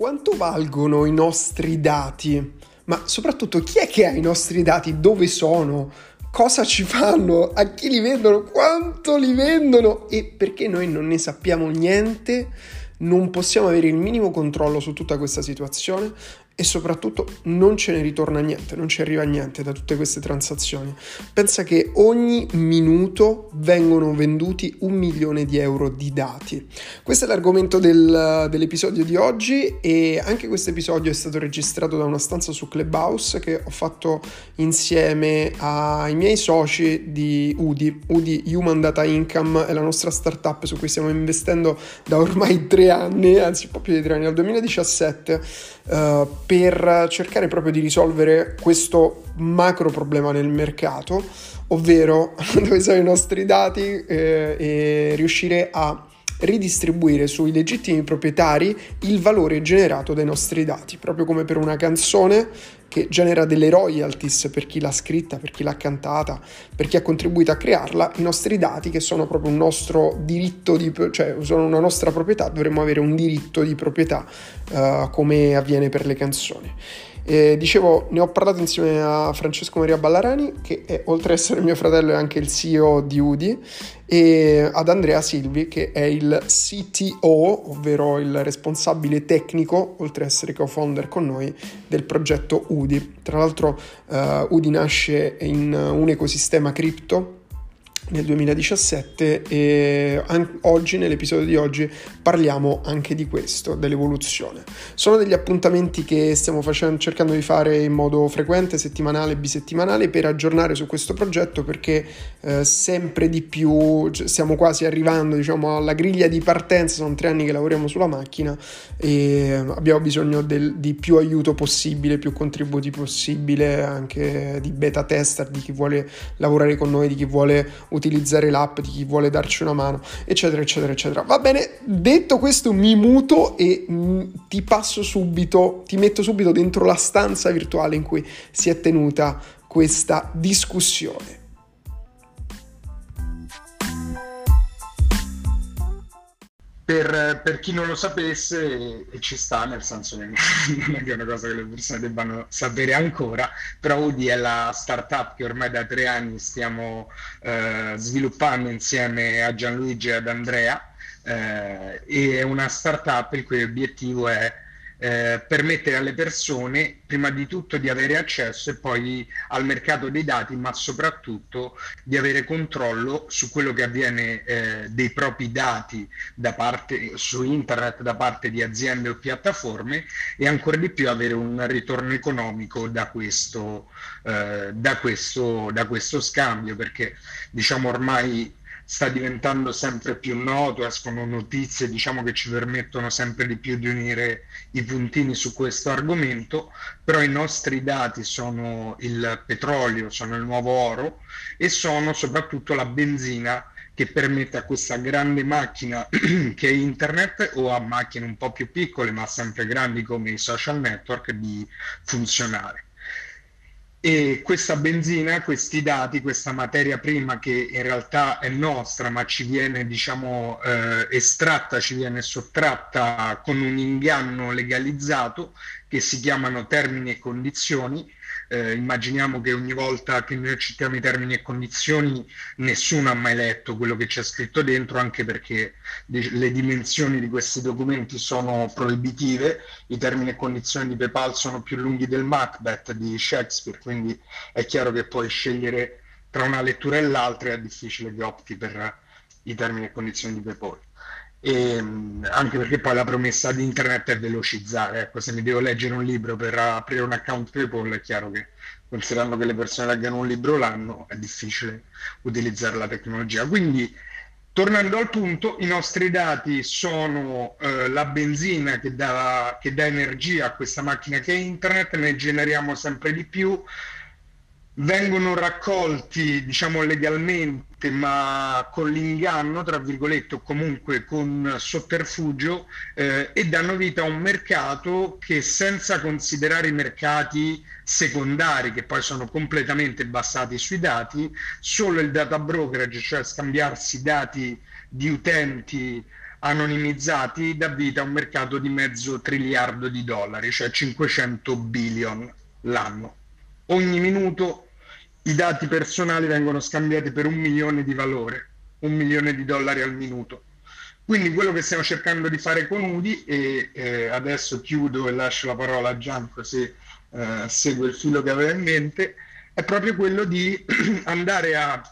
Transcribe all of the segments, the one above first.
quanto valgono i nostri dati? Ma soprattutto chi è che ha i nostri dati? Dove sono? Cosa ci fanno? A chi li vendono? Quanto li vendono? E perché noi non ne sappiamo niente? Non possiamo avere il minimo controllo su tutta questa situazione e soprattutto non ce ne ritorna niente, non ci arriva niente da tutte queste transazioni. Pensa che ogni minuto vengono venduti un milione di euro di dati. Questo è l'argomento del, dell'episodio di oggi e anche questo episodio è stato registrato da una stanza su Clubhouse che ho fatto insieme ai miei soci di UDI. UDI Human Data Income è la nostra startup su cui stiamo investendo da ormai tre anni, anzi un po' più di tre anni, dal 2017 uh, per cercare proprio di risolvere questo macro problema nel mercato, ovvero dove sono i nostri dati eh, e riuscire a ridistribuire sui legittimi proprietari il valore generato dai nostri dati, proprio come per una canzone che genera delle royalties per chi l'ha scritta, per chi l'ha cantata, per chi ha contribuito a crearla, i nostri dati che sono proprio un nostro diritto di, cioè sono una nostra proprietà, dovremmo avere un diritto di proprietà uh, come avviene per le canzoni. Eh, dicevo, ne ho parlato insieme a Francesco Maria Ballarani, che è, oltre ad essere mio fratello è anche il CEO di UDI, e ad Andrea Silvi, che è il CTO, ovvero il responsabile tecnico, oltre ad essere co-founder con noi, del progetto UDI. Tra l'altro uh, UDI nasce in un ecosistema cripto nel 2017 e an- oggi, nell'episodio di oggi, parliamo anche di questo, dell'evoluzione. Sono degli appuntamenti che stiamo facendo, cercando di fare in modo frequente, settimanale, bisettimanale, per aggiornare su questo progetto perché eh, sempre di più cioè, stiamo quasi arrivando diciamo, alla griglia di partenza, sono tre anni che lavoriamo sulla macchina e abbiamo bisogno del, di più aiuto possibile, più contributi possibile, anche di beta tester, di chi vuole lavorare con noi, di chi vuole utilizzare l'app, di chi vuole darci una mano, eccetera, eccetera, eccetera. Va bene, detto questo mi muto e mm, ti passo subito, ti metto subito dentro la stanza virtuale in cui si è tenuta questa discussione. Per, per, chi non lo sapesse, e ci sta, nel senso che non è una cosa che le persone debbano sapere ancora, però Udi è la startup che ormai da tre anni stiamo eh, sviluppando insieme a Gianluigi e ad Andrea, eh, e è una startup il cui obiettivo è eh, permettere alle persone prima di tutto di avere accesso e poi al mercato dei dati, ma soprattutto di avere controllo su quello che avviene eh, dei propri dati da parte, su internet da parte di aziende o piattaforme e ancora di più avere un ritorno economico da questo, eh, da questo, da questo scambio, perché diciamo ormai sta diventando sempre più noto, escono notizie diciamo, che ci permettono sempre di più di unire i puntini su questo argomento, però i nostri dati sono il petrolio, sono il nuovo oro e sono soprattutto la benzina che permette a questa grande macchina che è internet o a macchine un po' più piccole ma sempre grandi come i social network di funzionare e questa benzina, questi dati, questa materia prima che in realtà è nostra ma ci viene diciamo eh, estratta, ci viene sottratta con un inganno legalizzato che si chiamano termini e condizioni, eh, immaginiamo che ogni volta che noi accettiamo i termini e condizioni nessuno ha mai letto quello che c'è scritto dentro, anche perché le dimensioni di questi documenti sono proibitive, i termini e condizioni di PayPal sono più lunghi del Macbeth di Shakespeare, quindi è chiaro che puoi scegliere tra una lettura e l'altra, è difficile che opti per i termini e condizioni di PayPal. E, anche perché poi la promessa di internet è velocizzare. Ecco, se mi devo leggere un libro per aprire un account PayPal, è chiaro che considerando che le persone leggano un libro l'anno, è difficile utilizzare la tecnologia. Quindi, tornando al punto, i nostri dati sono eh, la benzina che dà, che dà energia a questa macchina che è internet, ne generiamo sempre di più vengono raccolti diciamo legalmente ma con l'inganno tra virgolette o comunque con sotterfugio eh, e danno vita a un mercato che senza considerare i mercati secondari che poi sono completamente basati sui dati solo il data brokerage cioè scambiarsi dati di utenti anonimizzati dà vita a un mercato di mezzo triliardo di dollari, cioè 500 billion l'anno. Ogni minuto i dati personali vengono scambiati per un milione di valore, un milione di dollari al minuto. Quindi quello che stiamo cercando di fare con UDI, e eh, adesso chiudo e lascio la parola a Gian così eh, segue il filo che aveva in mente, è proprio quello di andare a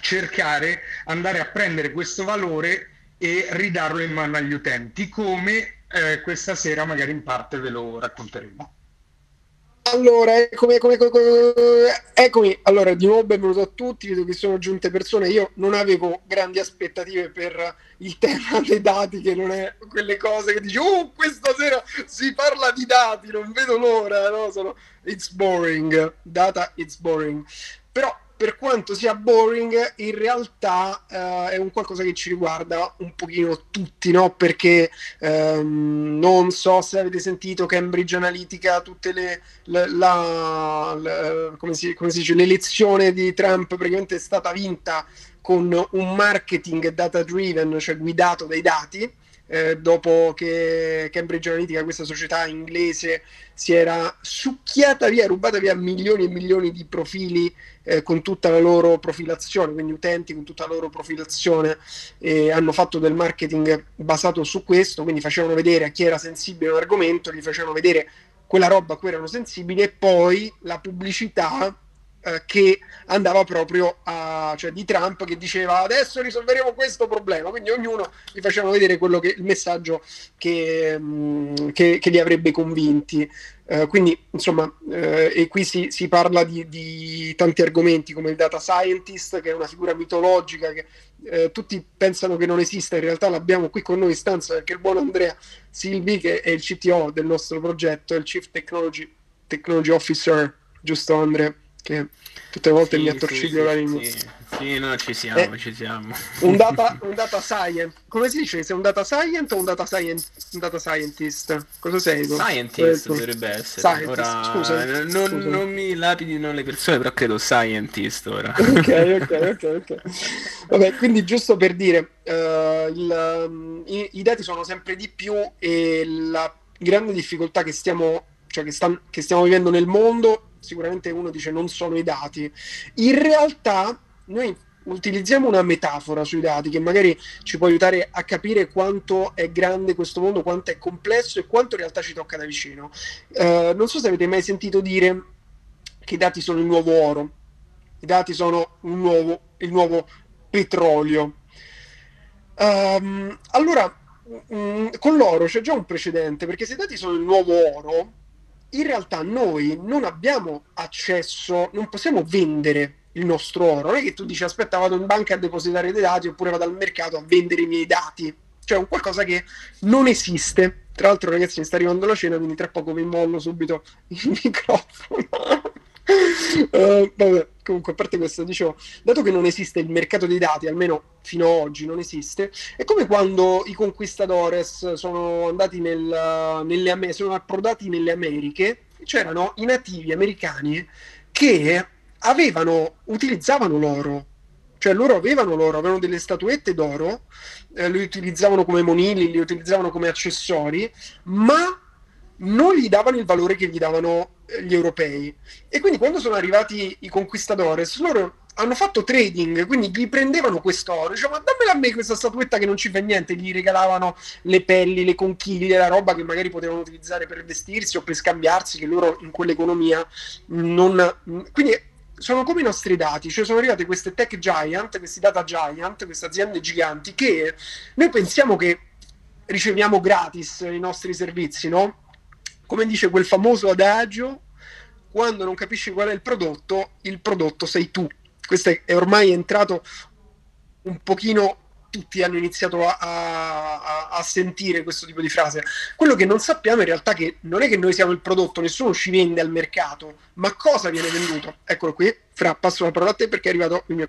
cercare, andare a prendere questo valore e ridarlo in mano agli utenti, come eh, questa sera magari in parte ve lo racconteremo. Allora, eccomi, eccomi, eccomi, allora di nuovo benvenuto a tutti, vedo che sono giunte persone, io non avevo grandi aspettative per il tema dei dati, che non è quelle cose che dici, oh, questa sera si parla di dati, non vedo l'ora, no? Sono, it's boring, data, it's boring. Però per quanto sia boring, in realtà uh, è un qualcosa che ci riguarda un pochino tutti, no? Perché um, non so se avete sentito Cambridge Analytica, tutte le, le la, la, come, si, come si dice, l'elezione di Trump praticamente è stata vinta con un marketing data driven, cioè guidato dai dati eh, dopo che Cambridge Analytica, questa società inglese, si era succhiata via, rubata via milioni e milioni di profili eh, con tutta la loro profilazione, quindi utenti con tutta la loro profilazione, e hanno fatto del marketing basato su questo, quindi facevano vedere a chi era sensibile all'argomento, gli facevano vedere quella roba a cui erano sensibili e poi la pubblicità eh, che andava proprio a, cioè di Trump che diceva adesso risolveremo questo problema. Quindi ognuno gli faceva vedere quello che, il messaggio che, mh, mm, che, che li avrebbe convinti. Uh, quindi insomma uh, e qui si, si parla di, di, tanti argomenti come il data scientist che è una figura mitologica che uh, tutti pensano che non esista in realtà l'abbiamo qui con noi in stanza perché il buon Andrea Silvi che è il CTO del nostro progetto è il Chief Technology, Technology Officer giusto Andrea che tutte le volte sì, mi attorciglio sì, la lingua. Sì, sì, no, ci siamo, eh, ci siamo. Un data, un data science, come si dice? Sei un data scientist o un data, science, un data scientist? Cosa sei? Tu? Scientist dovrebbe essere. Scientist, ora, scusa, non, scusa. non, mi lapidino le persone, però credo scientist ora. ok, ok, ok, ok. Vabbè, quindi giusto per dire, uh, il, um, i, i dati sono sempre di più e la grande difficoltà che stiamo, cioè che, sta, che stiamo vivendo nel mondo sicuramente uno dice non sono i dati. In realtà noi utilizziamo una metafora sui dati che magari ci può aiutare a capire quanto è grande questo mondo, quanto è complesso e quanto in realtà ci tocca da vicino. Uh, non so se avete mai sentito dire che i dati sono il nuovo oro, i dati sono nuovo, il nuovo petrolio. Um, allora, um, con l'oro c'è già un precedente, perché se i dati sono il nuovo oro, in realtà noi non abbiamo accesso, non possiamo vendere il nostro oro. Non è che tu dici aspetta vado in banca a depositare dei dati oppure vado al mercato a vendere i miei dati. Cioè un qualcosa che non esiste. Tra l'altro ragazzi mi sta arrivando la cena quindi tra poco vi mollo subito il microfono. Uh, vabbè, comunque a parte questo, dicevo, dato che non esiste il mercato dei dati, almeno fino ad oggi non esiste, è come quando i conquistadores sono andati nel, nelle, sono approdati nelle Americhe, c'erano i nativi americani che avevano, utilizzavano l'oro, cioè loro avevano l'oro, avevano delle statuette d'oro, eh, li utilizzavano come monili, li utilizzavano come accessori, ma non gli davano il valore che gli davano eh, gli europei. E quindi quando sono arrivati i conquistadores, loro hanno fatto trading, quindi gli prendevano quest'oro, dicevano ma dammela a me questa statuetta che non ci fa niente, gli regalavano le pelli, le conchiglie, la roba che magari potevano utilizzare per vestirsi o per scambiarsi, che loro in quell'economia non... Quindi sono come i nostri dati, cioè sono arrivate queste tech giant, questi data giant, queste aziende giganti che noi pensiamo che riceviamo gratis i nostri servizi, no? Come dice quel famoso adagio, quando non capisci qual è il prodotto, il prodotto sei tu. Questo è, ormai entrato un pochino tutti hanno iniziato a, a, a, sentire questo tipo di frase. Quello che non sappiamo in realtà è che non è che noi siamo il prodotto, nessuno ci vende al mercato, ma cosa viene venduto? Eccolo qui, Fra, passo la parola a te perché è arrivato il mio...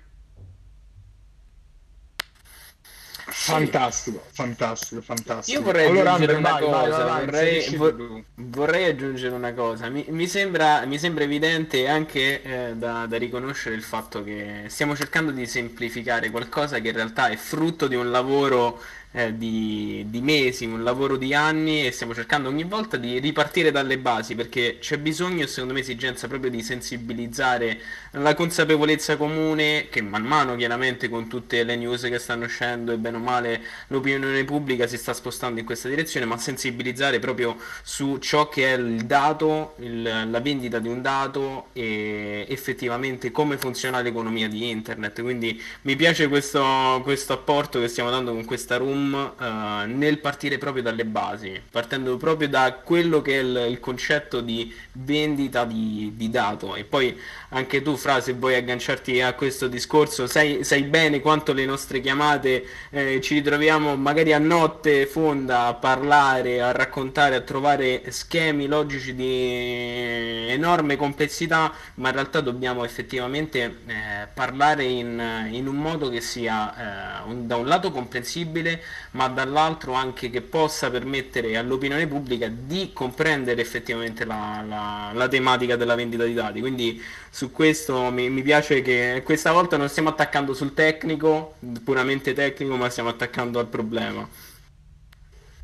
Fantastico, fantastico, fantastico. Io vorrei allora, aggiungere una vai, cosa, vai, vai, vorrei, vor- vorrei, aggiungere una cosa. Mi, mi, sembra, mi sembra, evidente anche eh, da, da, riconoscere il fatto che stiamo cercando di semplificare qualcosa che in realtà è frutto di un lavoro eh, di, di, mesi, un lavoro di anni e stiamo cercando ogni volta di ripartire dalle basi perché c'è bisogno, secondo me, esigenza proprio di sensibilizzare la consapevolezza comune che man mano chiaramente con tutte le news che stanno uscendo e bene o male l'opinione pubblica si sta spostando in questa direzione, ma sensibilizzare proprio su ciò che è il dato, il, la vendita di un dato e effettivamente come funziona l'economia di internet. Quindi mi piace questo, questo apporto che stiamo dando con questa room uh, nel partire proprio dalle basi, partendo proprio da quello che è il, il concetto di vendita di, di dato. E poi anche tu Fra se vuoi agganciarti a questo discorso sai, sai bene quanto le nostre chiamate eh, ci ritroviamo magari a notte fonda a parlare, a raccontare, a trovare schemi logici di enorme complessità ma in realtà dobbiamo effettivamente eh, parlare in, in, un modo che sia eh, un, da un lato comprensibile ma dall'altro anche che possa permettere all'opinione pubblica di comprendere effettivamente la, la, la tematica della vendita di dati quindi su questo mi, mi, piace che questa volta non stiamo attaccando sul tecnico, puramente tecnico, ma stiamo attaccando al problema.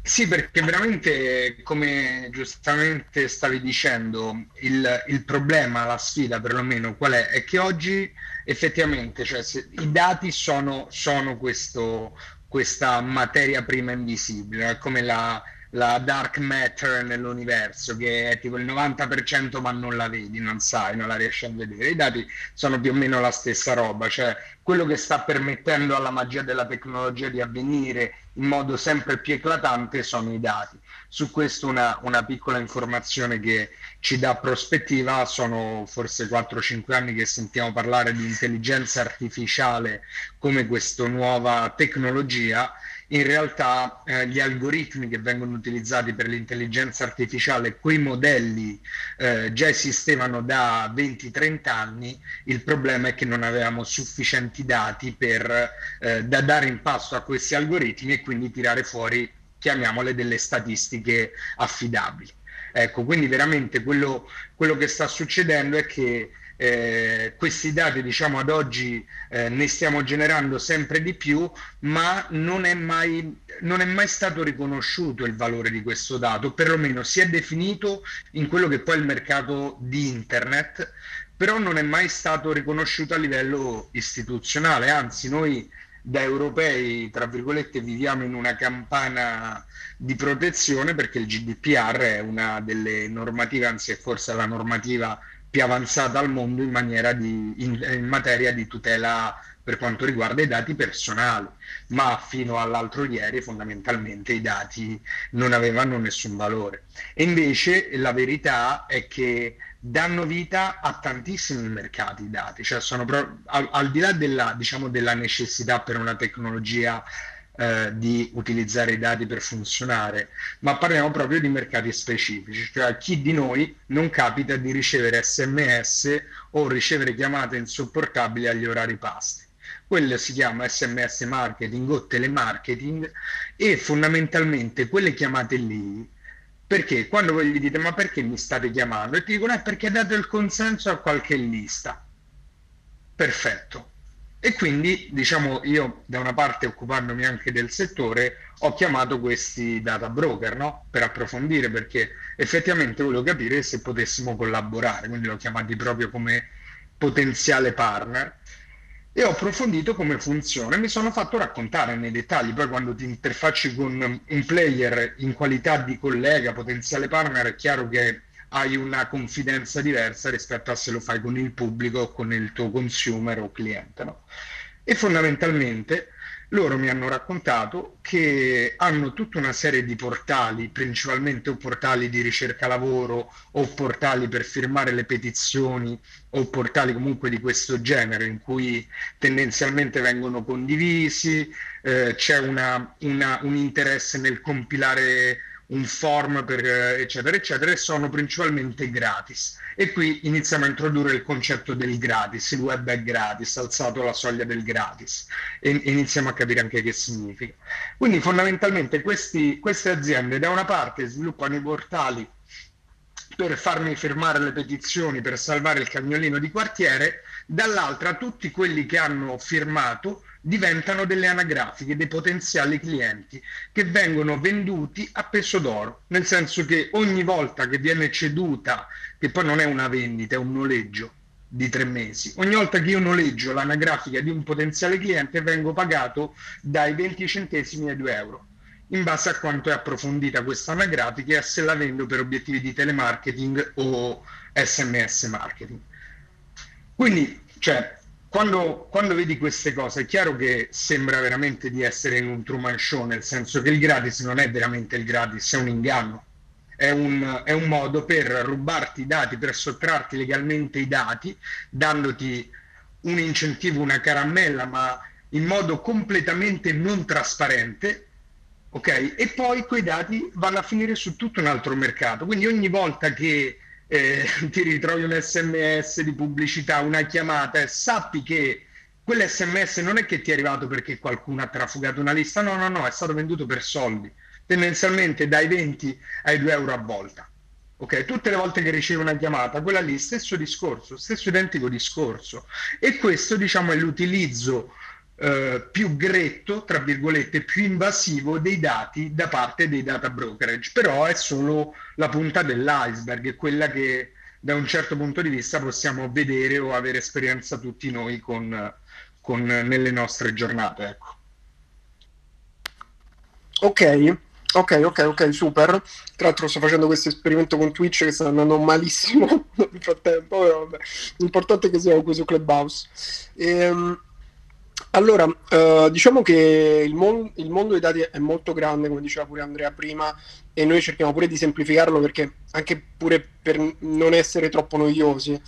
Sì, perché veramente, come giustamente stavi dicendo, il, il, problema, la sfida perlomeno, qual è? È che oggi effettivamente cioè, se, i dati sono, sono questo, questa materia prima invisibile, come la, la dark matter nell'universo, che è tipo il 90% ma non la vedi, non sai, non la riesci a vedere. I dati sono più o meno la stessa roba, cioè quello che sta permettendo alla magia della tecnologia di avvenire in modo sempre più eclatante sono i dati. Su questo una, una piccola informazione che ci dà prospettiva, sono forse 4-5 anni che sentiamo parlare di intelligenza artificiale come questa nuova tecnologia. In realtà eh, gli algoritmi che vengono utilizzati per l'intelligenza artificiale, quei modelli eh, già esistevano da 20-30 anni, il problema è che non avevamo sufficienti dati per, eh, da dare in pasto a questi algoritmi e quindi tirare fuori, chiamiamole, delle statistiche affidabili. Ecco, quindi veramente quello, quello che sta succedendo è che eh, questi dati diciamo ad oggi eh, ne stiamo generando sempre di più ma non è, mai, non è mai stato riconosciuto il valore di questo dato perlomeno si è definito in quello che poi è il mercato di internet però non è mai stato riconosciuto a livello istituzionale anzi noi da europei, tra virgolette, viviamo in una campana di protezione perché il GDPR è una delle normative, anzi è forse la normativa più avanzata al mondo in, di, in, in materia di tutela per quanto riguarda i dati personali, ma fino all'altro ieri fondamentalmente i dati non avevano nessun valore. E invece la verità è che danno vita a tantissimi mercati dati, cioè sono pro- al, al, di là della, diciamo, della necessità per una tecnologia eh, di utilizzare i dati per funzionare, ma parliamo proprio di mercati specifici, cioè chi di noi non capita di ricevere sms o ricevere chiamate insopportabili agli orari pasti. Quello si chiama sms marketing o telemarketing e fondamentalmente quelle chiamate lì perché? Quando voi gli dite ma perché mi state chiamando? E ti dicono è eh, perché date il consenso a qualche lista. Perfetto. E quindi, diciamo, io da una parte occupandomi anche del settore, ho chiamato questi data broker no? per approfondire perché effettivamente volevo capire se potessimo collaborare, quindi l'ho chiamati proprio come potenziale partner e ho approfondito come funziona e mi sono fatto raccontare nei dettagli. Poi quando ti interfacci con un player in qualità di collega, potenziale partner, è chiaro che hai una confidenza diversa rispetto a se lo fai con il pubblico con il tuo consumer o cliente. No? E fondamentalmente loro mi hanno raccontato che hanno tutta una serie di portali, principalmente o portali di ricerca lavoro o portali per firmare le petizioni o portali comunque di questo genere in cui tendenzialmente vengono condivisi, eh, c'è una, una, un interesse nel compilare un form per eh, eccetera eccetera e sono principalmente gratis. E qui iniziamo a introdurre il concetto del gratis il web è gratis alzato la soglia del gratis e iniziamo a capire anche che significa. Quindi fondamentalmente questi, queste aziende da una parte sviluppano i portali per farmi firmare le petizioni per salvare il cagnolino di quartiere dall'altra tutti quelli che hanno firmato diventano delle anagrafiche, dei potenziali clienti che vengono venduti a peso d'oro, nel senso che ogni volta che viene ceduta, che poi non è una vendita, è un noleggio di tre mesi, ogni volta che io noleggio l'anagrafica di un potenziale cliente vengo pagato dai 20 centesimi ai 2 euro in base a quanto è approfondita questa anagrafica e se la vendo per obiettivi di telemarketing o sms marketing. Quindi, cioè, quando, quando, vedi queste cose è chiaro che sembra veramente di essere in un Truman Show, nel senso che il gratis non è veramente il gratis, è un inganno. È un, è un modo per rubarti i dati, per sottrarti legalmente i dati, dandoti un incentivo, una caramella, ma in modo completamente non trasparente, ok? E poi quei dati vanno a finire su tutto un altro mercato. Quindi ogni volta che eh, ti ritrovi un sms di pubblicità, una chiamata e sappi che quell'sms non è che ti è arrivato perché qualcuno ha trafugato una lista, no, no, no, è stato venduto per soldi, tendenzialmente dai 20 ai 2 euro a volta. Ok, tutte le volte che ricevi una chiamata, quella lì, stesso discorso, stesso identico discorso. E questo, diciamo, è l'utilizzo eh, più gretto, tra virgolette, più invasivo dei dati da parte dei data brokerage, però è solo la punta dell'iceberg, è quella che da un certo punto di vista possiamo vedere o avere esperienza tutti noi con, con nelle nostre giornate. Ecco. Ok, Ok, ok, ok, super. Tra l'altro sto facendo questo esperimento con Twitch che sta andando malissimo nel frattempo, però vabbè. L'importante è che siamo qui su Clubhouse. Ehm, allora, eh, diciamo che il, mon- il, mondo dei dati è molto grande, come diceva pure Andrea prima, e noi cerchiamo pure di semplificarlo perché anche pure per non essere troppo noiosi.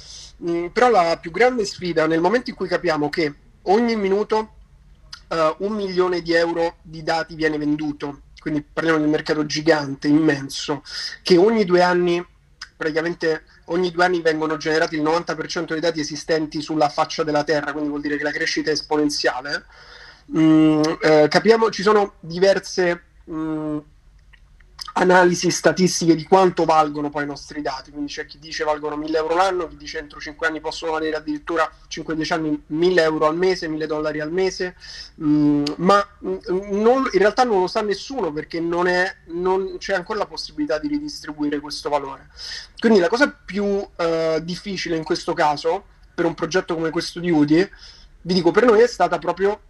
Mm, però la più grande sfida nel momento in cui capiamo che ogni minuto uh, un milione di euro di dati viene venduto, quindi parliamo di un mercato gigante, immenso, che ogni due anni praticamente ogni due anni vengono generati il 90% dei dati esistenti sulla faccia della Terra, quindi vuol dire che la crescita è esponenziale. Mm, eh, capiamo, ci sono diverse mm, analisi statistiche di quanto valgono poi i nostri dati, quindi c'è chi dice valgono 1000 euro l'anno, chi dice entro 5 anni possono valere addirittura 5-10 anni 1000 euro al mese, 1000 dollari al mese, mm, ma mm, non, in realtà non lo sa nessuno perché non, è, non, c'è ancora la possibilità di ridistribuire questo valore. Quindi la cosa più uh, difficile in questo caso, per un progetto come questo di UDI, vi dico per noi è stata proprio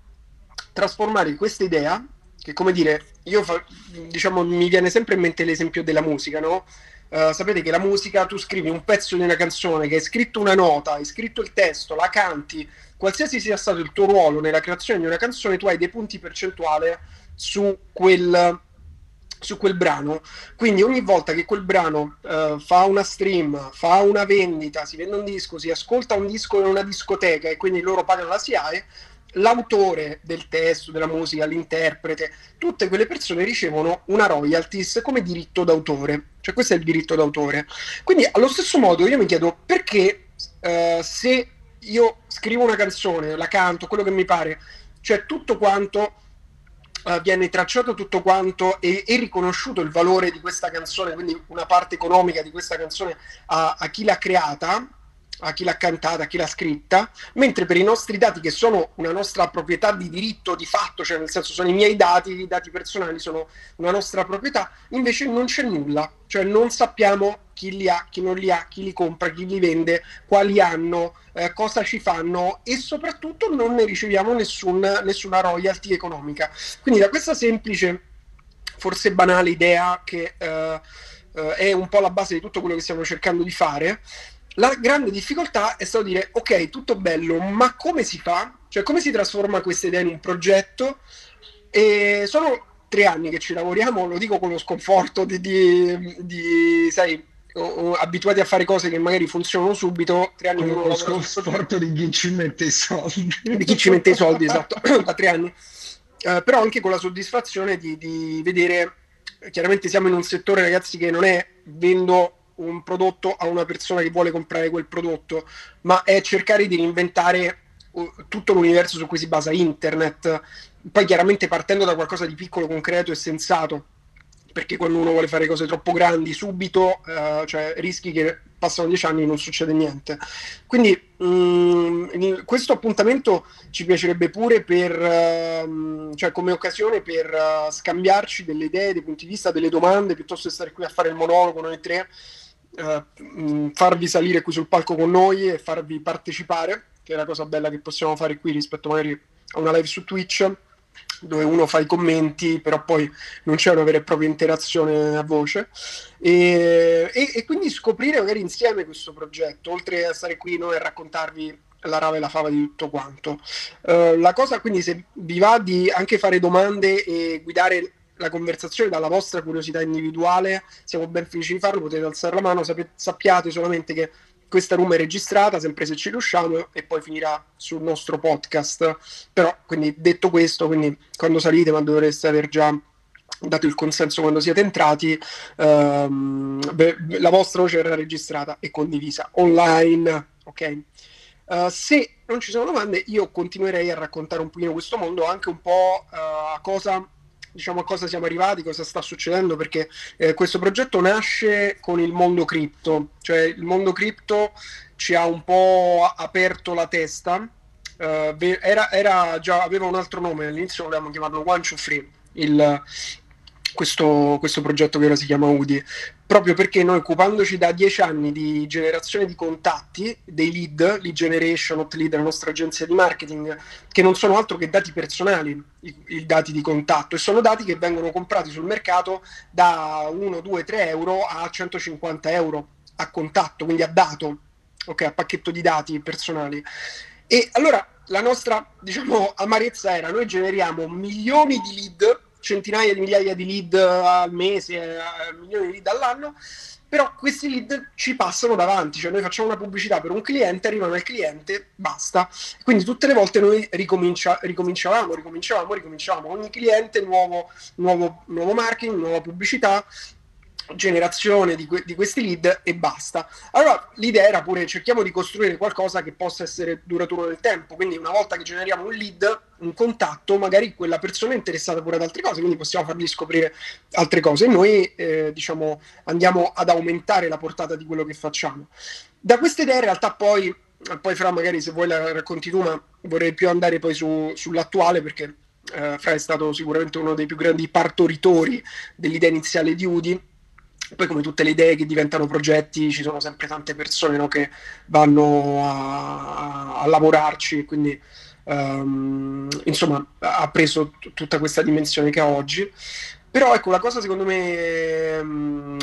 trasformare questa idea che come dire, io fa, diciamo mi viene sempre in mente l'esempio della musica, no? Uh, sapete che la musica, tu scrivi un pezzo di una canzone che hai scritto una nota, hai scritto il testo, la canti, qualsiasi sia stato il tuo ruolo nella creazione di una canzone, tu hai dei punti percentuali su quel, su quel brano. Quindi ogni volta che quel brano uh, fa una stream, fa una vendita, si vende un disco, si ascolta un disco in una discoteca e quindi loro pagano la SIAE, l'autore del testo, della musica, l'interprete, tutte quelle persone ricevono una royalties come diritto d'autore, cioè questo è il diritto d'autore. Quindi allo stesso modo io mi chiedo perché uh, se io scrivo una canzone, la canto, quello che mi pare, cioè tutto quanto uh, viene tracciato tutto quanto e è riconosciuto il valore di questa canzone, quindi una parte economica di questa canzone a, a chi l'ha creata, a chi l'ha cantata, a chi l'ha scritta, mentre per i nostri dati, che sono una nostra proprietà di diritto di fatto, cioè nel senso sono i miei dati, i dati personali sono una nostra proprietà, invece non c'è nulla, cioè non sappiamo chi li ha, chi non li ha, chi li compra, chi li vende, quali hanno, eh, cosa ci fanno e soprattutto non ne riceviamo nessun, nessuna royalty economica. Quindi da questa semplice, forse banale idea che... Eh, Uh, è un po' la base di tutto quello che stiamo cercando di fare, la grande difficoltà è stato dire ok, tutto bello, ma come si fa? Cioè come si trasforma questa idea in un progetto? E sono tre anni che ci lavoriamo, lo dico con lo sconforto di, di, di sai, abituati a fare cose che magari funzionano subito, tre anni con lo sconforto di chi ci mette i soldi. Di chi ci mette i soldi, esatto, da tre anni. Uh, però anche con la soddisfazione di, di vedere, chiaramente siamo in un settore ragazzi che non è vendo un prodotto a una persona che vuole comprare quel prodotto, ma è cercare di reinventare uh, tutto l'universo su cui si basa internet, poi chiaramente partendo da qualcosa di piccolo, concreto e sensato. perché quando uno vuole fare cose troppo grandi subito, eh, cioè rischi che passano dieci anni e non succede niente. Quindi mh, mm, questo appuntamento ci piacerebbe pure per, uh, cioè come occasione per uh, scambiarci delle idee, dei punti di vista, delle domande, piuttosto che stare qui a fare il monologo noi tre, uh, farvi salire qui sul palco con noi e farvi partecipare, che è la cosa bella che possiamo fare qui rispetto magari a una live su Twitch dove uno fa i commenti, però poi non c'è una vera e propria interazione a voce. E, e, e, quindi scoprire magari insieme questo progetto, oltre a stare qui noi a raccontarvi la rava e la fava di tutto quanto. Uh, la cosa quindi se vi va di anche fare domande e guidare la conversazione dalla vostra curiosità individuale, siamo ben felici di farlo, potete alzare la mano, sapete, sappiate solamente che questa room è registrata, sempre se ci riusciamo, e poi finirà sul nostro podcast. Però, quindi detto questo, quindi quando salite, ma dovreste aver già dato il consenso quando siete entrati, ehm, beh, la vostra voce verrà registrata e condivisa online, ok? Uh, se non ci sono domande, io continuerei a raccontare un pochino questo mondo, anche un po' uh, a cosa diciamo a cosa siamo arrivati, cosa sta succedendo, perché eh, questo progetto nasce con il mondo cripto, cioè il mondo cripto ci ha un po' aperto la testa. Uh, era, era, già, aveva un altro nome all'inizio, volevamo chiamarlo One to Free, il, questo, questo, progetto che ora si chiama UDI, proprio perché noi occupandoci da dieci anni di generazione di contatti, dei lead, lead generation, hot lead, la nostra agenzia di marketing, che non sono altro che dati personali, i, i dati di contatto, e sono dati che vengono comprati sul mercato da 1, 2, 3 euro a 150 euro a contatto, quindi a dato, ok, a pacchetto di dati personali. E allora la nostra, diciamo, amarezza era noi generiamo milioni di lead centinaia di migliaia di lead al mese, eh, milioni di lead all'anno, però questi lead ci passano davanti, cioè noi facciamo una pubblicità per un cliente, arrivano al cliente, basta. Quindi tutte le volte noi ricomincia, ricominciavamo, ricominciavamo, ricominciavamo, ogni cliente nuovo, nuovo, nuovo marketing, nuova pubblicità, generazione di, que- di, questi lead e basta. Allora l'idea era pure cerchiamo di costruire qualcosa che possa essere duraturo nel tempo, quindi una volta che generiamo un lead, un contatto, magari quella persona è interessata pure ad altre cose, quindi possiamo fargli scoprire altre cose e noi eh, diciamo andiamo ad aumentare la portata di quello che facciamo. Da queste idee in realtà poi, poi Fra magari se vuoi la racconti tu, ma vorrei più andare poi su, sull'attuale perché eh, Fra è stato sicuramente uno dei più grandi partoritori dell'idea iniziale di Udi poi come tutte le idee che diventano progetti ci sono sempre tante persone no, che vanno a, a lavorarci quindi um, insomma ha preso t- tutta questa dimensione che ha oggi. Però ecco la cosa secondo me um,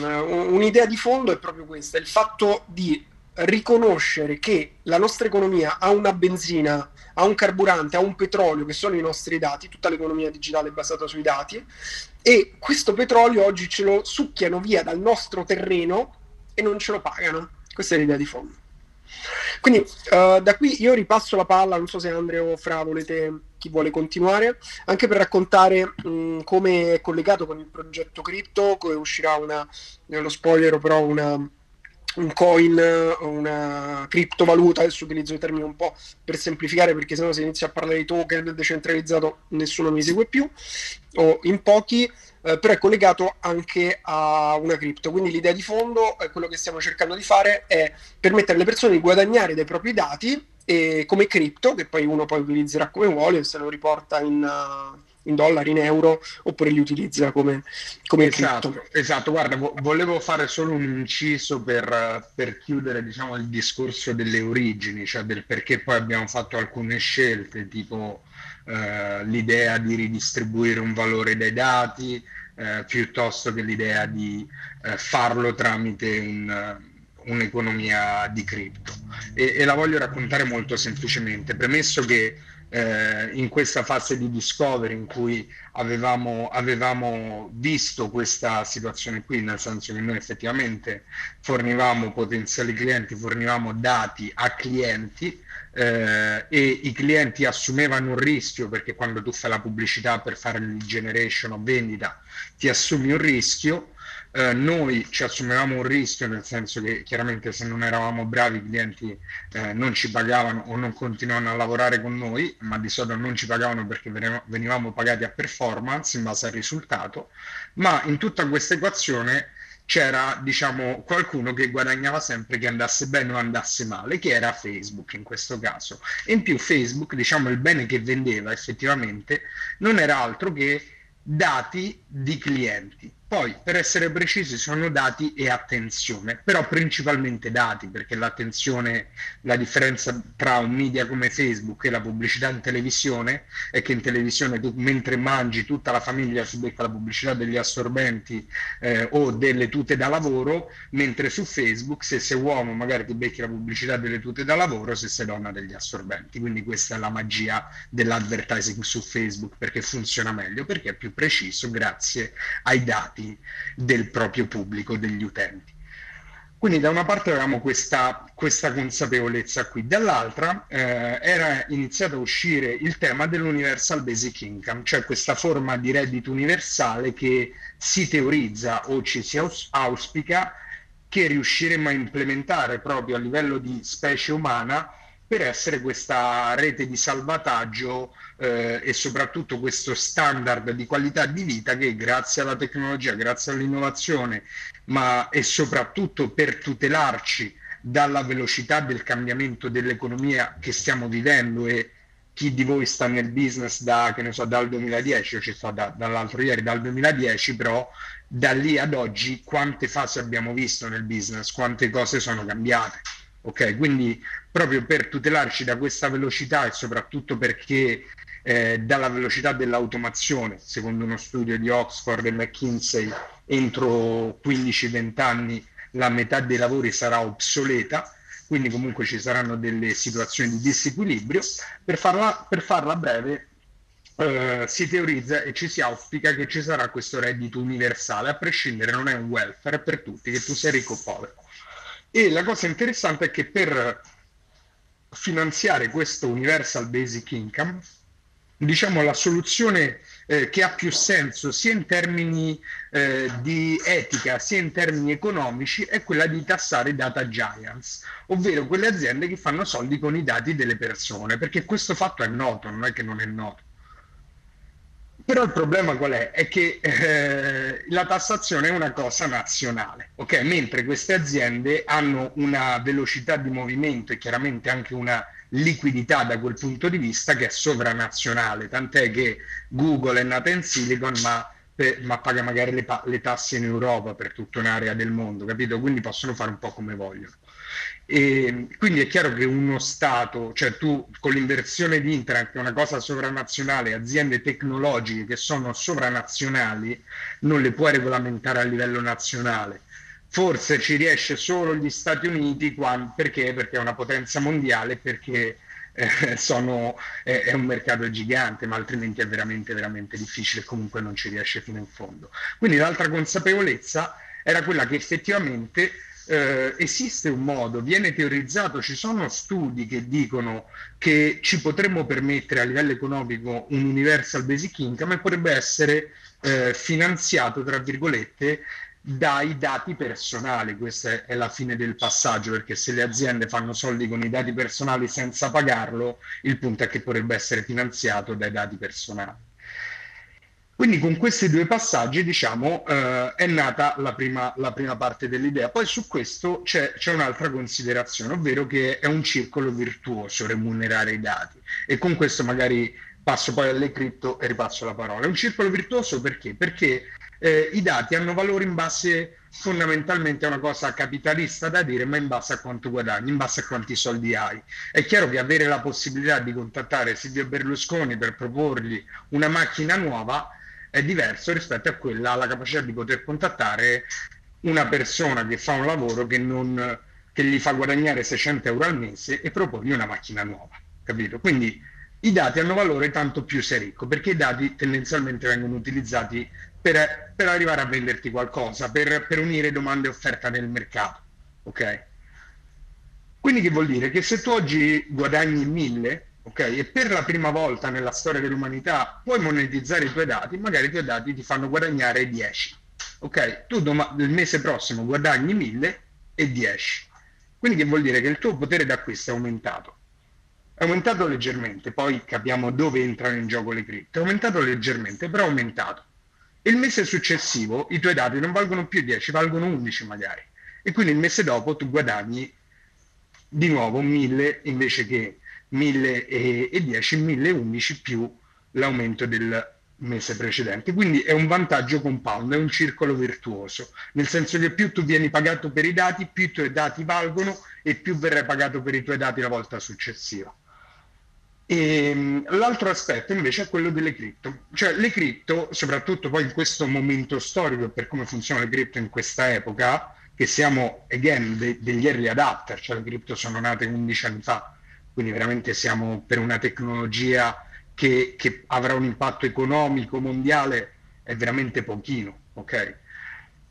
un'idea di fondo è proprio questa il fatto di riconoscere che la nostra economia ha una benzina, ha un carburante, ha un petrolio che sono i nostri dati, tutta l'economia digitale è basata sui dati e questo petrolio oggi ce lo succhiano via dal nostro terreno e non ce lo pagano. Questa è l'idea di fondo. Quindi uh, da qui io ripasso la palla, non so se Andrea o Fra volete, chi vuole continuare, anche per raccontare mh, come è collegato con il progetto cripto, come uscirà una, nello spoiler però una, un coin, una criptovaluta, adesso utilizzo i termini un po' per semplificare perché sennò se inizia a parlare di token decentralizzato nessuno mi segue più, o in pochi, eh, però è collegato anche a una cripto. Quindi l'idea di fondo, eh, quello che stiamo cercando di fare è permettere alle persone di guadagnare dai propri dati e, come cripto, che poi uno poi utilizzerà come vuole, se lo riporta in... Uh, in dollari, in euro, oppure li utilizza come, come esatto. Esatto, guarda, vo- volevo fare solo un inciso per, per chiudere diciamo, il discorso delle origini, cioè del perché poi abbiamo fatto alcune scelte, tipo eh, l'idea di ridistribuire un valore dai dati, eh, piuttosto che l'idea di eh, farlo tramite un un'economia di cripto. E, e, la voglio raccontare molto semplicemente. Premesso che eh, in questa fase di discovery in cui avevamo, avevamo visto questa situazione qui, nel senso che noi effettivamente fornivamo potenziali clienti, fornivamo dati a clienti eh, e i clienti assumevano un rischio perché quando tu fai la pubblicità per fare il generation o vendita ti assumi un rischio eh, noi ci assumevamo un rischio, nel senso che chiaramente se non eravamo bravi i clienti eh, non ci pagavano o non continuavano a lavorare con noi, ma di solito non ci pagavano perché venivamo pagati a performance in base al risultato, ma in tutta questa equazione c'era diciamo qualcuno che guadagnava sempre che andasse bene o andasse male, che era Facebook in questo caso. In più Facebook, diciamo il bene che vendeva effettivamente non era altro che dati di clienti poi, per essere precisi, sono dati e attenzione, però principalmente dati, perché l'attenzione, la differenza tra un media come Facebook e la pubblicità in televisione è che in televisione tu mentre mangi tutta la famiglia si becca la pubblicità degli assorbenti eh, o delle tute da lavoro, mentre su Facebook se sei uomo magari ti becchi la pubblicità delle tute da lavoro, se sei donna degli assorbenti. Quindi questa è la magia dell'advertising su Facebook, perché funziona meglio, perché è più preciso grazie ai dati dati del proprio pubblico, degli utenti. Quindi da una parte avevamo questa, questa consapevolezza qui, dall'altra eh, era iniziato a uscire il tema dell'universal basic income, cioè questa forma di reddito universale che si teorizza o ci si auspica che riusciremo a implementare proprio a livello di specie umana per essere questa rete di salvataggio eh, e soprattutto questo standard di qualità di vita che grazie alla tecnologia, grazie all'innovazione, ma e soprattutto per tutelarci dalla velocità del cambiamento dell'economia che stiamo vivendo e chi di voi sta nel business da, che ne so, dal 2010, io ci sto da, dall'altro ieri, dal 2010, però da lì ad oggi quante fasi abbiamo visto nel business, quante cose sono cambiate. Ok, quindi proprio per tutelarci da questa velocità e soprattutto perché eh, dalla velocità dell'automazione, secondo uno studio di Oxford e McKinsey, entro 15-20 anni la metà dei lavori sarà obsoleta, quindi comunque ci saranno delle situazioni di disequilibrio. Per farla, per farla breve, eh, si teorizza e ci si auspica che ci sarà questo reddito universale, a prescindere non è un welfare, per tutti, che tu sia ricco o povero. E la cosa interessante è che per finanziare questo Universal Basic Income, diciamo la soluzione eh, che ha più senso sia in termini eh, di etica sia in termini economici è quella di tassare data giants, ovvero quelle aziende che fanno soldi con i dati delle persone, perché questo fatto è noto, non è che non è noto. Però il problema qual è? È che eh, la tassazione è una cosa nazionale, ok? Mentre queste aziende hanno una velocità di movimento e chiaramente anche una liquidità da quel punto di vista che è sovranazionale, tant'è che Google è nata in Silicon ma, per, ma paga magari le, le tasse in Europa per tutta un'area del mondo, capito? Quindi possono fare un po' come vogliono. E quindi è chiaro che uno Stato, cioè tu con l'inversione di internet, che è una cosa sovranazionale, aziende tecnologiche che sono sovranazionali, non le puoi regolamentare a livello nazionale. Forse ci riesce solo gli Stati Uniti, quando, perché? Perché è una potenza mondiale, perché eh, sono, eh, è un mercato gigante, ma altrimenti è veramente, veramente difficile, comunque non ci riesce fino in fondo. Quindi l'altra consapevolezza era quella che effettivamente eh, esiste un modo, viene teorizzato, ci sono studi che dicono che ci potremmo permettere a livello economico un universal basic income e potrebbe essere eh, finanziato, tra virgolette, dai dati personali. Questa è la fine del passaggio, perché se le aziende fanno soldi con i dati personali senza pagarlo, il punto è che potrebbe essere finanziato dai dati personali. Quindi con questi due passaggi, diciamo, eh, è nata la prima, la prima, parte dell'idea. Poi su questo c'è, c'è, un'altra considerazione, ovvero che è un circolo virtuoso remunerare i dati. E con questo magari passo poi alle cripto e ripasso la parola. È un circolo virtuoso perché? Perché eh, i dati hanno valore in base fondamentalmente a una cosa capitalista da dire, ma in base a quanto guadagni, in base a quanti soldi hai. È chiaro che avere la possibilità di contattare Silvio Berlusconi per proporgli una macchina nuova è diverso rispetto a quella alla capacità di poter contattare una persona che fa un lavoro che, non, che gli fa guadagnare 600 euro al mese e proporgli una macchina nuova, capito? Quindi i dati hanno valore tanto più sei ricco, perché i dati tendenzialmente vengono utilizzati per, per arrivare a venderti qualcosa, per, per unire domande e offerta nel mercato, ok? Quindi che vuol dire? Che se tu oggi guadagni 1000, ok? E per la prima volta nella storia dell'umanità puoi monetizzare i tuoi dati, magari i tuoi dati ti fanno guadagnare 10, ok? Tu dom- il mese prossimo guadagni 1000 e 10. Quindi che vuol dire che il tuo potere d'acquisto è aumentato. È aumentato leggermente, poi capiamo dove entrano in gioco le cripto. È aumentato leggermente, però è aumentato. Il mese successivo i tuoi dati non valgono più 10, valgono 11 magari. E quindi il mese dopo tu guadagni di nuovo 1000 invece che 1010, 1011 più l'aumento del mese precedente. Quindi è un vantaggio compound, è un circolo virtuoso, nel senso che più tu vieni pagato per i dati, più i tuoi dati valgono e più verrai pagato per i tuoi dati la volta successiva. E, ehm, l'altro aspetto invece è quello delle cripto, cioè le cripto, soprattutto poi in questo momento storico per come funzionano le cripto in questa epoca, che siamo again de- degli early adapter, cioè le cripto sono nate 11 anni fa, quindi veramente siamo per una tecnologia che, che avrà un impatto economico mondiale è veramente pochino, ok?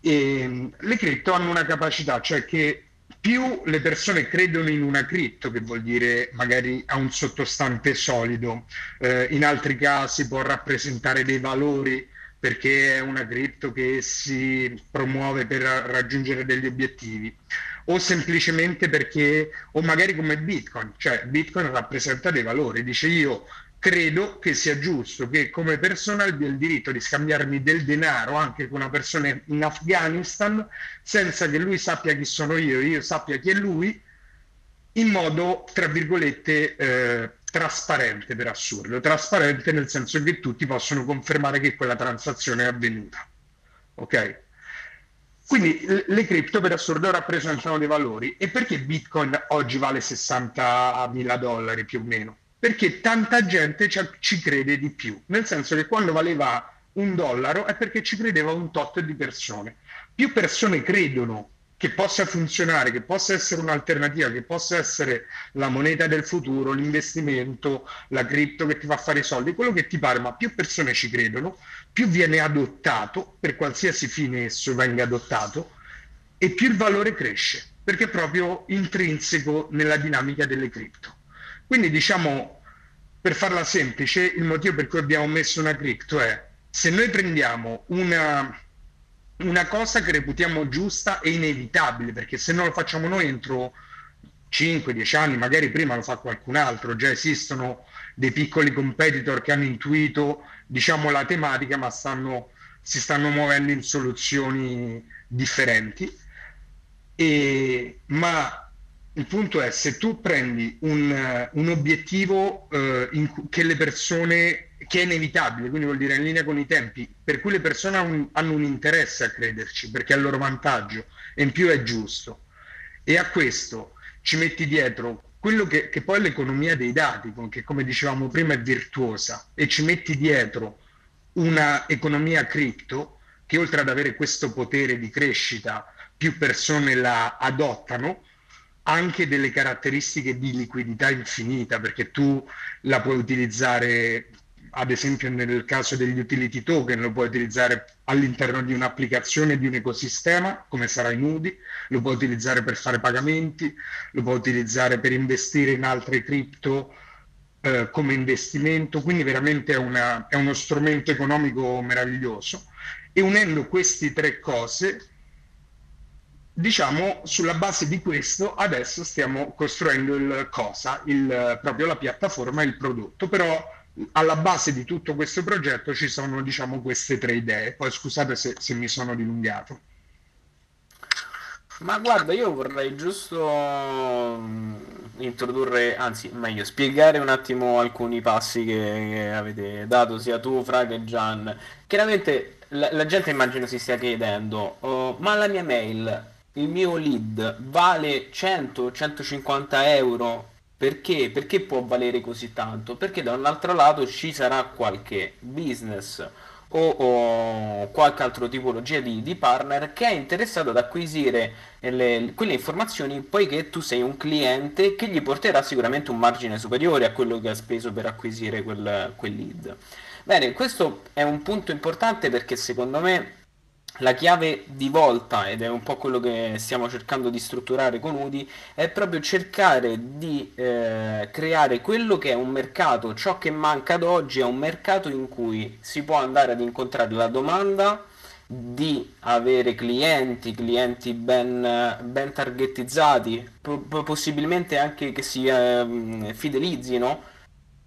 E ehm, le cripto hanno una capacità, cioè che più le persone credono in una cripto, che vuol dire magari ha un sottostante solido, eh, in altri casi può rappresentare dei valori perché è una cripto che si promuove per raggiungere degli obiettivi o semplicemente perché o magari come Bitcoin, cioè Bitcoin rappresenta dei valori, dice io credo che sia giusto che come persona abbia il diritto di scambiarmi del denaro anche con una persona in Afghanistan senza che lui sappia chi sono io e io sappia chi è lui in modo tra virgolette eh, trasparente per assurdo trasparente nel senso che tutti possono confermare che quella transazione è avvenuta ok quindi le cripto per assurdo rappresentano dei valori. E perché bitcoin oggi vale 60 mila dollari più o meno? Perché tanta gente ci crede di più, nel senso che quando valeva un dollaro è perché ci credeva un tot di persone. Più persone credono che possa funzionare, che possa essere un'alternativa, che possa essere la moneta del futuro, l'investimento, la cripto che ti fa fare i soldi, quello che ti pare, ma più persone ci credono, più viene adottato, per qualsiasi fine esso venga adottato, e più il valore cresce, perché è proprio intrinseco nella dinamica delle cripto. Quindi diciamo, per farla semplice, il motivo per cui abbiamo messo una cripto è se noi prendiamo una, una cosa che reputiamo giusta e inevitabile, perché se non lo facciamo noi entro 5-10 anni, magari prima lo fa qualcun altro, già esistono dei piccoli competitor che hanno intuito diciamo, la tematica ma stanno, si stanno muovendo in soluzioni differenti. E, ma il punto è se tu prendi un, un obiettivo uh, in, che le persone che è inevitabile, quindi vuol dire in linea con i tempi, per cui le persone hanno un, hanno un interesse a crederci perché è il loro vantaggio e in più è giusto. E a questo ci metti dietro quello che, che poi è l'economia dei dati, che come dicevamo prima è virtuosa, e ci metti dietro una economia cripto che oltre ad avere questo potere di crescita, più persone la adottano, anche delle caratteristiche di liquidità infinita, perché tu la puoi utilizzare, ad esempio nel caso degli utility token, lo puoi utilizzare all'interno di un'applicazione, di un ecosistema, come sarà in Udi, lo puoi utilizzare per fare pagamenti, lo puoi utilizzare per investire in altre cripto eh, come investimento, quindi veramente è, una, è uno strumento economico meraviglioso. E unendo queste tre cose diciamo sulla base di questo adesso stiamo costruendo il cosa, il, proprio la piattaforma il prodotto, però alla base di tutto questo progetto ci sono diciamo queste tre idee, poi scusate se, se mi sono dilungato. Ma guarda, io vorrei giusto mm, introdurre, anzi, meglio, spiegare un attimo alcuni passi che, che avete dato sia tu, Fra che Gian. Chiaramente la, la gente immagino si stia chiedendo, oh, ma la mia mail il mio lead vale 100-150 euro perché? Perché può valere così tanto? Perché da un altro lato ci sarà qualche business o, o qualche altra tipologia di, di, partner che è interessato ad acquisire le, quelle informazioni poiché tu sei un cliente che gli porterà sicuramente un margine superiore a quello che ha speso per acquisire quel, quel lead. Bene, questo è un punto importante perché secondo me la chiave di volta, ed è un po' quello che stiamo cercando di strutturare con Udi, è proprio cercare di eh, creare quello che è un mercato, ciò che manca ad oggi è un mercato in cui si può andare ad incontrare la domanda di avere clienti, clienti ben, ben targetizzati, possibilmente anche che si eh, fidelizzino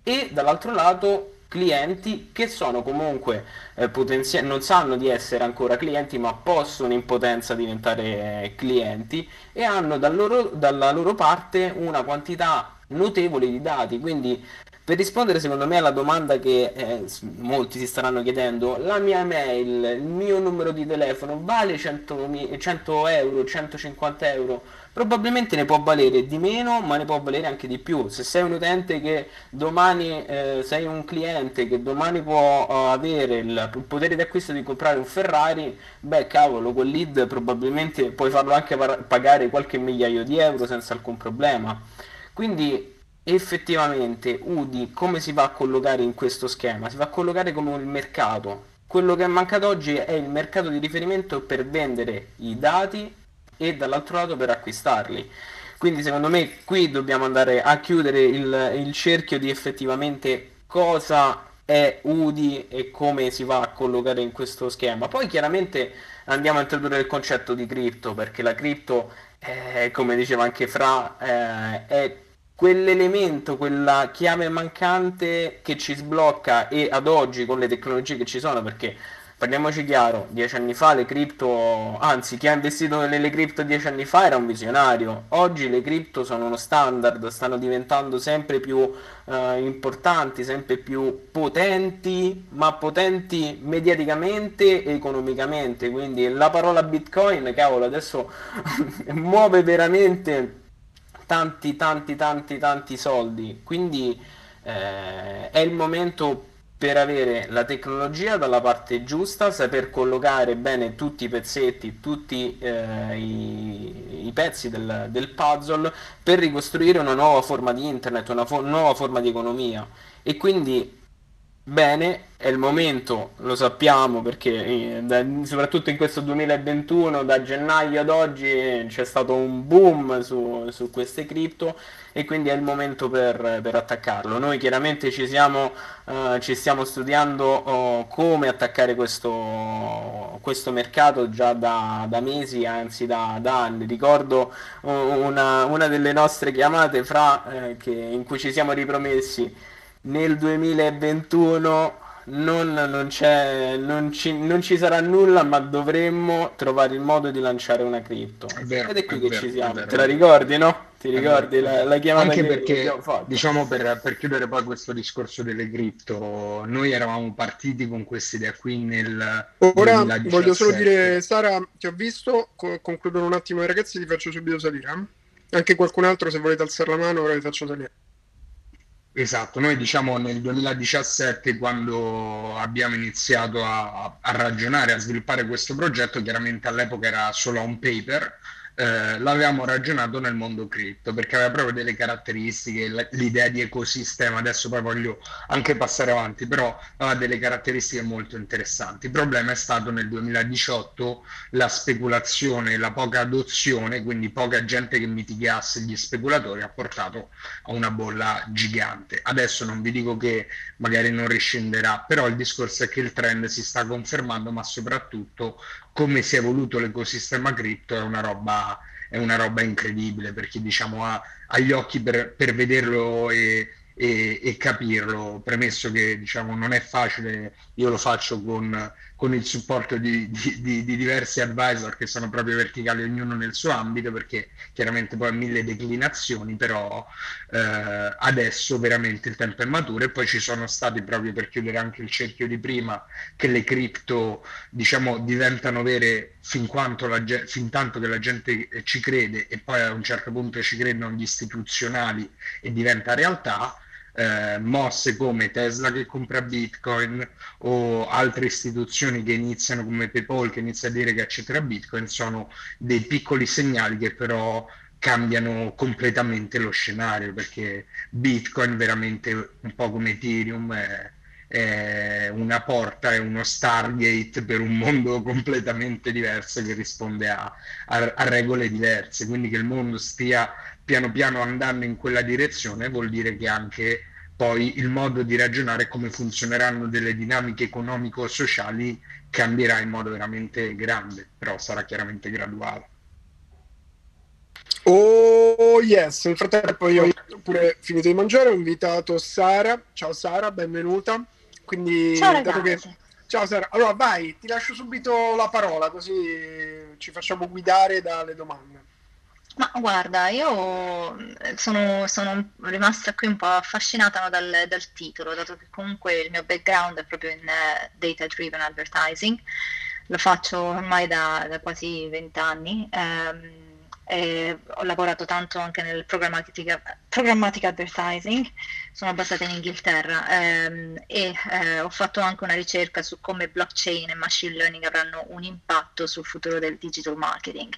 e dall'altro lato clienti che sono comunque eh, potenziali, non sanno di essere ancora clienti ma possono in potenza diventare clienti e hanno dal loro, dalla loro parte una quantità notevole di dati, quindi per rispondere secondo me alla domanda che eh, molti si staranno chiedendo, la mia mail, il mio numero di telefono vale 100, 100 euro, 150 euro? Probabilmente ne può valere di meno, ma ne può valere anche di più. Se sei un utente che domani, eh, sei un cliente che domani può uh, avere il, potere di acquisto di comprare un Ferrari, beh cavolo, quel lead probabilmente puoi farlo anche par- pagare qualche migliaio di euro senza alcun problema. Quindi effettivamente UDI come si va a collocare in questo schema? Si va a collocare come un mercato. Quello che è mancato oggi è il mercato di riferimento per vendere i dati e dall'altro lato per acquistarli. Quindi secondo me qui dobbiamo andare a chiudere il, il cerchio di effettivamente cosa è UDI e come si va a collocare in questo schema. Poi chiaramente andiamo a introdurre il concetto di cripto perché la cripto, è, come diceva anche Fra, eh, è quell'elemento, quella chiave mancante che ci sblocca e ad oggi con le tecnologie che ci sono, perché parliamoci chiaro, dieci anni fa le cripto, anzi chi ha investito nelle cripto dieci anni fa era un visionario, oggi le cripto sono uno standard, stanno diventando sempre più eh, importanti, sempre più potenti, ma potenti mediaticamente e economicamente, quindi la parola bitcoin, cavolo, adesso muove veramente tanti tanti tanti tanti soldi. Quindi eh, è il momento per avere la tecnologia dalla parte giusta, saper collocare bene tutti i pezzetti, tutti eh, i, i, pezzi del, del, puzzle per ricostruire una nuova forma di internet, una fo- nuova forma di economia. E quindi bene, è il momento, lo sappiamo perché eh, da, soprattutto in questo 2021, da gennaio ad oggi c'è stato un boom su, su queste cripto e quindi è il momento per, per attaccarlo. Noi chiaramente ci, siamo, uh, ci stiamo studiando uh, come attaccare questo, questo mercato già da, da mesi, anzi da, da, anni. Ricordo uh, una, una, delle nostre chiamate fra, eh, che, in cui ci siamo ripromessi nel 2021 non, non, non, ci, non, ci, sarà nulla, ma dovremmo trovare il modo di lanciare una cripto. È vero, Ed è qui è che vero, ci siamo. Vero, Te la ricordi, no? Ti ricordi la, la, chiamata Anche perché, diciamo, per, per, chiudere poi questo discorso delle cripto, noi eravamo partiti con questa idea qui nel Ora 2017. voglio solo dire, Sara, ti ho visto, co- concludono un attimo i ragazzi, ti faccio subito salire. Eh? Anche qualcun altro, se volete alzare la mano, ora vi faccio salire. Esatto, noi diciamo nel 2017 quando abbiamo iniziato a, a, ragionare, a sviluppare questo progetto, chiaramente all'epoca era solo un paper, eh, l'avevamo ragionato nel mondo cripto perché aveva proprio delle caratteristiche, l'idea di ecosistema, adesso poi voglio anche passare avanti, però aveva delle caratteristiche molto interessanti. Il problema è stato nel 2018 la speculazione, la poca adozione, quindi poca gente che mitigasse gli speculatori ha portato a una bolla gigante. Adesso non vi dico che magari non riscenderà, però il discorso è che il trend si sta confermando, ma soprattutto come si è evoluto l'ecosistema cripto è una roba, è una roba incredibile per chi diciamo, ha, ha gli occhi per, per vederlo e, e, e, capirlo, premesso che diciamo, non è facile, io lo faccio con, con il supporto di, di, di, di, diversi advisor che sono proprio verticali, ognuno nel suo ambito, perché chiaramente poi ha mille declinazioni, però eh, adesso veramente il tempo è maturo. E poi ci sono stati proprio per chiudere anche il cerchio di prima che le cripto diciamo diventano vere fin, la, fin tanto che la gente ci crede e poi a un certo punto ci credono gli istituzionali e diventa realtà eh, mosse come Tesla che compra Bitcoin o altre istituzioni che iniziano come PayPal che inizia a dire che accetterà Bitcoin sono dei piccoli segnali che però cambiano completamente lo scenario perché Bitcoin veramente un po' come Ethereum è, è una porta, è uno Stargate per un mondo completamente diverso che risponde a, a, a regole diverse, quindi che il mondo stia piano piano andando in quella direzione vuol dire che anche poi il modo di ragionare come funzioneranno delle dinamiche economico-sociali cambierà in modo veramente grande, però sarà chiaramente graduale. Oh yes, nel frattempo io ho pure finito di mangiare, ho invitato Sara. Ciao Sara, benvenuta. Quindi, Ciao ragazzi. Che... Ciao Sara, allora vai, ti lascio subito la parola così ci facciamo guidare dalle domande. Ma guarda, io sono, sono rimasta qui un po' affascinata no, dal, dal, titolo, dato che comunque il mio background è proprio in uh, data driven advertising, lo faccio ormai da, da quasi vent'anni. Um, eh, ho lavorato tanto anche nel programmatic, programmatic advertising, sono basata in Inghilterra ehm, e eh, ho fatto anche una ricerca su come blockchain e machine learning avranno un impatto sul futuro del digital marketing.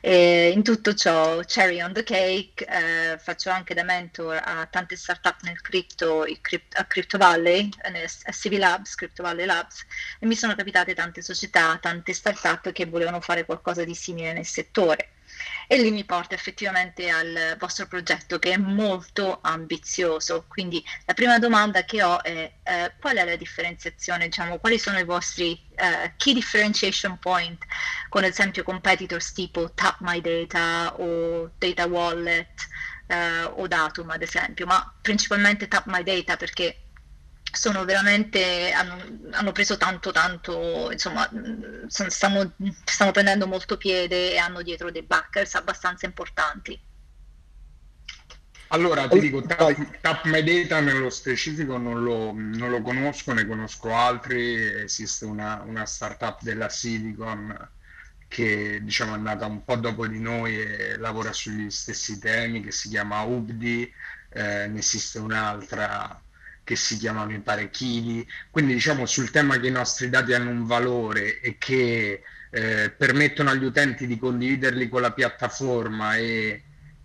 E in tutto ciò, cherry on the cake, eh, faccio anche da mentor a tante startup nel crypto, crypt, a Crypto Valley, a CV Labs, Crypto Valley Labs, e mi sono capitate tante società, tante startup che volevano fare qualcosa di simile nel settore e lì mi porta effettivamente al vostro progetto che è molto ambizioso. Quindi la prima domanda che ho è eh, qual è la differenziazione, diciamo, quali sono i vostri eh, key differentiation point con ad esempio competitors tipo Tap My Data o Data Wallet eh, o Datum ad esempio, ma principalmente Tap My Data perché sono veramente, hanno, hanno, preso tanto, tanto, insomma, stanno, stanno, prendendo molto piede e hanno dietro dei backers abbastanza importanti. Allora, ti dico, Tap, Tap My Data nello specifico non lo, non lo, conosco, ne conosco altri, esiste una, una startup della Silicon che diciamo è andata un po' dopo di noi e lavora sugli stessi temi, che si chiama Ubdi, eh, ne esiste un'altra che si chiama mi pare Kili, quindi diciamo sul tema che i nostri dati hanno un valore e che eh, permettono agli utenti di condividerli con la piattaforma e,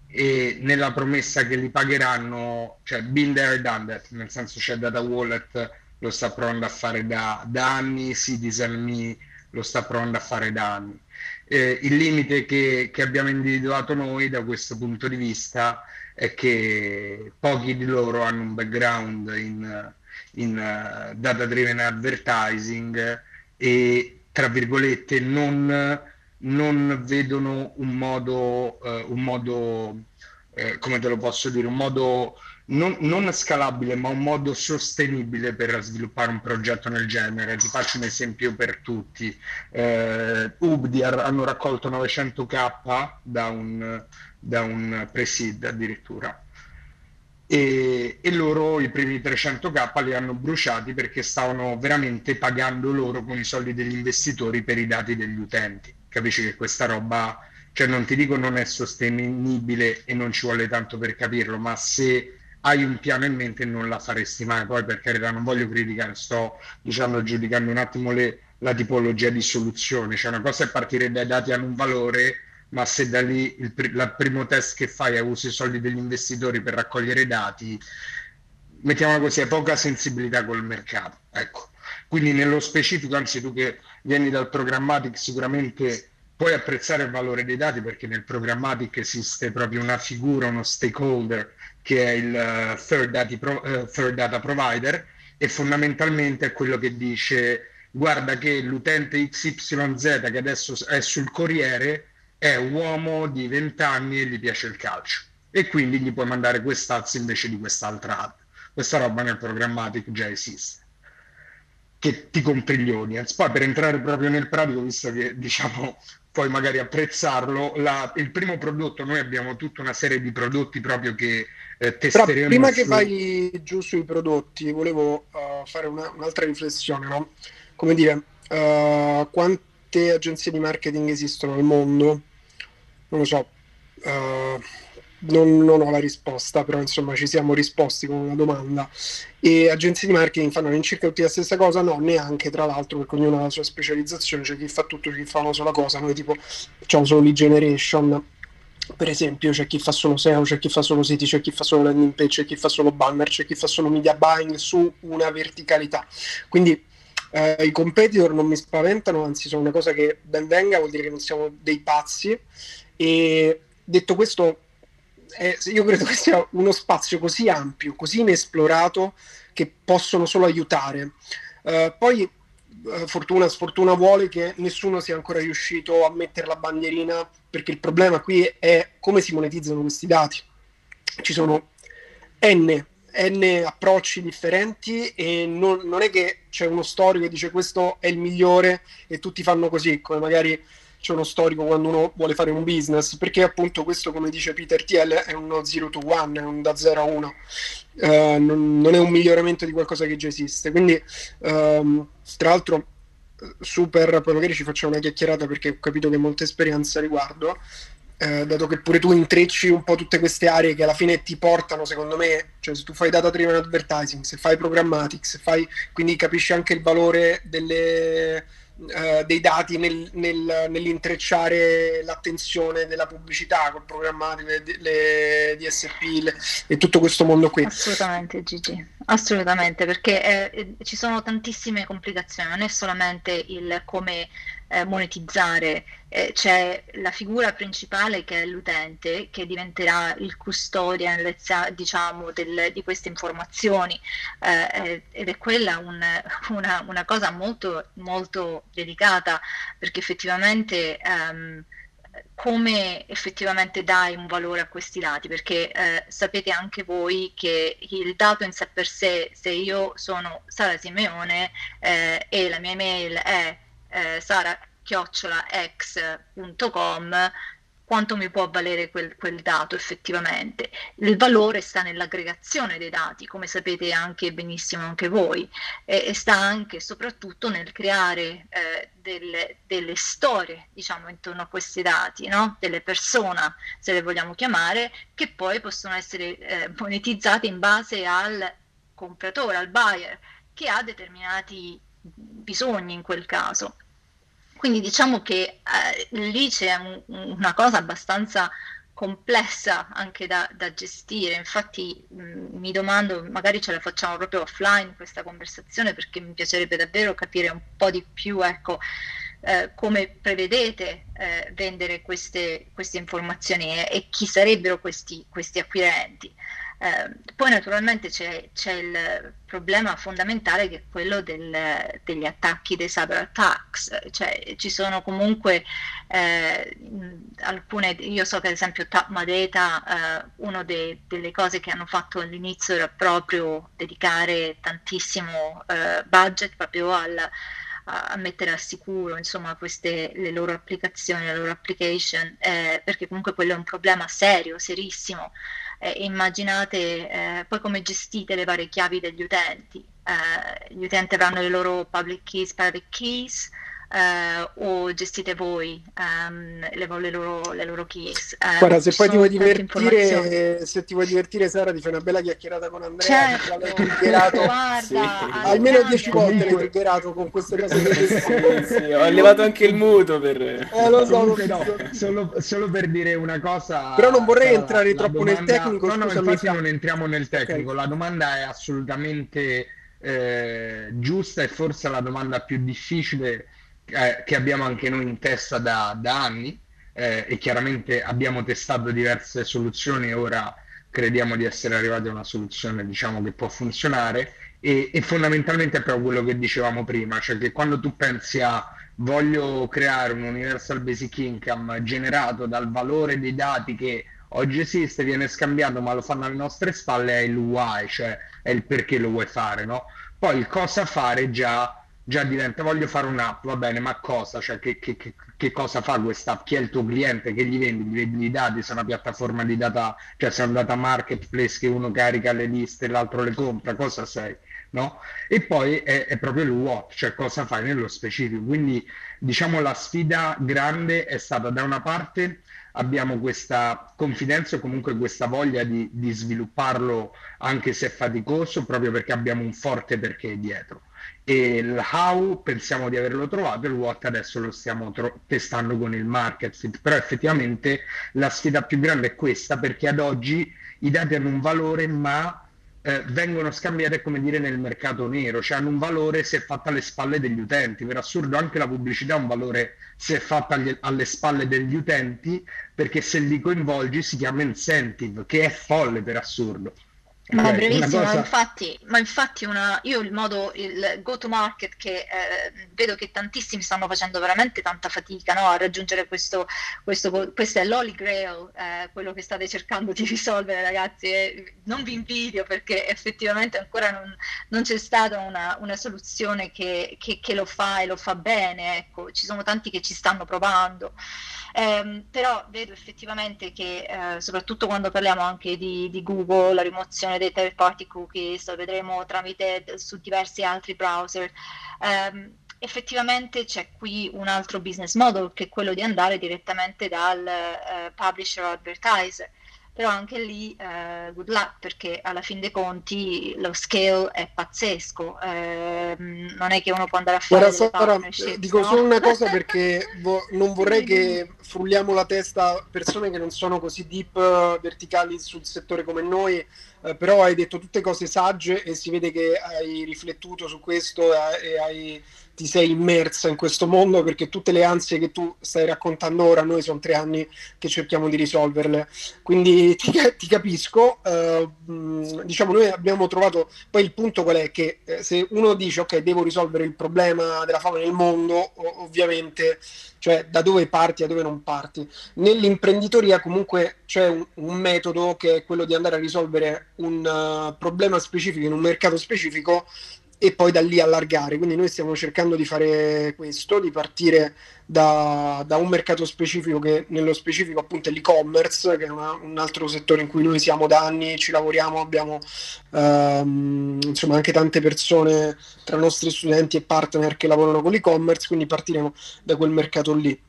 e, nella promessa che li pagheranno, cioè been there, done that, nel senso c'è Data Wallet lo sta provando a fare da, da anni, Citizen Me lo sta provando a fare da anni. Eh, il limite che, che abbiamo individuato noi da questo punto di vista è che pochi di loro hanno un background in, in uh, data driven advertising e tra virgolette non, non vedono un modo, uh, un modo eh, come te lo posso dire, un modo non, non, scalabile ma un modo sostenibile per sviluppare un progetto nel genere. Ti faccio un esempio per tutti. Eh, Ubdi hanno raccolto 900k da un da un pre-seed addirittura. E, e, loro i primi 300k li hanno bruciati perché stavano veramente pagando loro con i soldi degli investitori per i dati degli utenti. Capisci che questa roba, cioè non ti dico non è sostenibile e non ci vuole tanto per capirlo, ma se hai un piano in mente non la faresti mai. Poi per carità non voglio criticare, sto diciamo giudicando un attimo le, la tipologia di soluzione. Cioè una cosa è partire dai dati hanno un valore ma se da lì il, il primo test che fai è usi i soldi degli investitori per raccogliere dati, mettiamola così, hai poca sensibilità col mercato. Ecco. Quindi nello specifico, anzi tu che vieni dal programmatic sicuramente puoi apprezzare il valore dei dati perché nel programmatic esiste proprio una figura, uno stakeholder che è il uh, third, pro, uh, third data provider e fondamentalmente è quello che dice guarda che l'utente XYZ che adesso è sul Corriere è un uomo di 20 anni e gli piace il calcio e quindi gli puoi mandare quest'az invece di quest'altra ad. Questa roba nel programmatic già esiste che ti compri gli audience. Poi per entrare proprio nel pratico, visto che diciamo puoi magari apprezzarlo, la, il primo prodotto, noi abbiamo tutta una serie di prodotti proprio che eh, testeremo. Però prima su... che vai giù sui prodotti, volevo uh, fare una, un'altra riflessione, no? Come dire, uh, quante agenzie di marketing esistono al mondo? Non lo so, uh, non, non, ho la risposta, però insomma ci siamo risposti con una domanda. E agenzie di marketing fanno all'incirca tutti la stessa cosa? No, neanche tra l'altro, perché ognuno ha la sua specializzazione, c'è chi fa tutto, c'è chi fa una sola cosa. Noi tipo facciamo solo lead generation, per esempio, c'è chi fa solo SEO, c'è chi fa solo siti, c'è chi fa solo landing page, c'è chi fa solo banner, c'è chi fa solo media buying su una verticalità. Quindi eh, i competitor non mi spaventano, anzi sono una cosa che ben venga, vuol dire che non siamo dei pazzi e detto questo, è, io credo che sia uno spazio così ampio, così inesplorato, che possono solo aiutare. Uh, poi, uh, fortuna, sfortuna vuole che nessuno sia ancora riuscito a mettere la bandierina, perché il problema qui è come si monetizzano questi dati. Ci sono N N approcci differenti e non, non, è che c'è uno storico che dice questo è il migliore e tutti fanno così, come magari c'è uno storico quando uno vuole fare un business, perché appunto questo, come dice Peter TL, è uno 0 to 1, è un da 0 a 1, uh, non, non, è un miglioramento di qualcosa che già esiste. Quindi, um, tra l'altro, super, poi magari ci facciamo una chiacchierata perché ho capito che ho molta esperienza a riguardo, eh, dato che pure tu intrecci un po' tutte queste aree che alla fine ti portano, secondo me, cioè se tu fai data driven advertising, se fai programmatics, se fai, quindi capisci anche il valore delle, uh, dei dati nel, nel, nell'intrecciare l'attenzione della pubblicità col programmatico, le, le DSP le, e tutto questo mondo qui. Assolutamente Gigi, assolutamente, perché eh, ci sono tantissime complicazioni, non è solamente il come eh, monetizzare, eh, c'è la figura principale che è l'utente che diventerà il custodian diciamo, del, di queste informazioni. Eh, ed è quella un, una, una, cosa molto, molto delicata perché effettivamente ehm, come effettivamente dai un valore a questi dati, perché eh, sapete anche voi che il dato in sé per sé, se io sono Sara Simeone eh, e la mia email è eh, sara-x.com quanto mi può valere quel, quel, dato effettivamente. Il valore sta nell'aggregazione dei dati, come sapete anche benissimo anche voi, e, e sta anche e soprattutto nel creare eh, delle, delle, storie, diciamo, intorno a questi dati, no? delle persone, se le vogliamo chiamare, che poi possono essere eh, monetizzate in base al compratore, al buyer, che ha determinati bisogni in quel caso. Quindi diciamo che eh, lì c'è un, una cosa abbastanza complessa anche da, da gestire, infatti mh, mm, mi domando, magari ce la facciamo proprio offline questa conversazione perché mi piacerebbe davvero capire un po' di più ecco, eh, come prevedete eh, vendere queste, queste informazioni e, e, chi sarebbero questi, questi acquirenti. Eh, poi naturalmente c'è, c'è, il problema fondamentale che è quello del, degli attacchi, dei cyber attacks, cioè ci sono comunque eh, alcune, io so che ad esempio Tapma Data, eh, una delle cose che hanno fatto all'inizio era proprio dedicare tantissimo eh, budget proprio al a, mettere al sicuro insomma queste le loro applicazioni, le loro application, eh, perché comunque quello è un problema serio, serissimo eh, immaginate eh, poi come gestite le varie chiavi degli utenti. Eh, gli utenti avranno le loro public keys, private keys, Uh, o gestite voi um, le, le, loro, le, loro, keys. Uh, Guarda, se poi ti vuoi divertire, se ti vuoi divertire, Sara, ti fai una bella chiacchierata con Andrea. Certo. Guarda, sì. almeno dieci volte l'hai triggerato con queste cose. sì, sì, ho elevato anche il muto per. Eh, lo so, Comunque, no, solo, solo, per dire una cosa. Però non vorrei Sara, entrare troppo domanda... nel tecnico. No, no, infatti non entriamo nel tecnico. Okay. La domanda è assolutamente eh, giusta e forse la domanda più difficile eh, che abbiamo anche noi in testa da, da anni eh, e chiaramente abbiamo testato diverse soluzioni e ora crediamo di essere arrivati a una soluzione diciamo che può funzionare e, e fondamentalmente è proprio quello che dicevamo prima, cioè che quando tu pensi a voglio creare un universal basic income generato dal valore dei dati che oggi esiste, viene scambiato ma lo fanno alle nostre spalle è il why, cioè è il perché lo vuoi fare, no? Poi il cosa fare già già diventa voglio fare un'app, va bene, ma cosa? Cioè, che, che, che, cosa fa questa app? Chi è il tuo cliente? Che gli vendi? Gli vendi i dati? Se è una piattaforma di data, cioè se è un data marketplace che uno carica le liste e l'altro le compra, cosa sei? No? E poi è, è, proprio il what, cioè cosa fai nello specifico. Quindi diciamo la sfida grande è stata da una parte abbiamo questa confidenza o comunque questa voglia di, di svilupparlo anche se è faticoso, proprio perché abbiamo un forte perché dietro e il how pensiamo di averlo trovato il what adesso lo stiamo tro- testando con il market fit però effettivamente la sfida più grande è questa perché ad oggi i dati hanno un valore ma eh, vengono scambiate come dire nel mercato nero, cioè hanno un valore se fatta alle spalle degli utenti. Per assurdo anche la pubblicità ha un valore se fatta agli, alle spalle degli utenti, perché se li coinvolgi si chiama incentive, che è folle per assurdo. Ma brevissimo, cosa... infatti, ma infatti una, io il modo, il go to market che eh, vedo che tantissimi stanno facendo veramente tanta fatica no, a raggiungere questo, questo, questo è l'holy grail, eh, quello che state cercando di risolvere ragazzi, e non vi invidio perché effettivamente ancora non, non c'è stata una, una soluzione che, che, che, lo fa e lo fa bene, ecco, ci sono tanti che ci stanno provando. Eh, però vedo effettivamente che eh, soprattutto quando parliamo anche di, di, Google, la rimozione dei third party cookies, lo vedremo tramite su diversi altri browser, ehm, effettivamente c'è qui un altro business model che è quello di andare direttamente dal eh, publisher advertiser però anche lì eh, good luck perché alla fin dei conti lo scale è pazzesco, eh, non è che uno può andare a fare Guarda, Sara, dico no? solo una cosa perché vo- non vorrei che frulliamo la testa a persone che non sono così deep uh, verticali sul settore come noi, uh, però hai detto tutte cose sagge e si vede che hai riflettuto su questo e hai ti sei immersa in questo mondo perché tutte le ansie che tu stai raccontando ora, noi sono tre anni che cerchiamo di risolverle. Quindi ti, ti capisco, eh, diciamo noi abbiamo trovato, poi il punto qual è? Che eh, se uno dice ok devo risolvere il problema della fame nel mondo, ovviamente cioè da dove parti a dove non parti. Nell'imprenditoria comunque c'è un, un metodo che è quello di andare a risolvere un uh, problema specifico in un mercato specifico e poi da lì allargare. Quindi noi stiamo cercando di fare questo, di partire da, da un mercato specifico che nello specifico appunto è l'e-commerce, che è una, un altro settore in cui noi siamo da anni, ci lavoriamo, abbiamo ehm, insomma anche tante persone tra nostri studenti e partner che lavorano con l'e-commerce, quindi partiremo da quel mercato lì.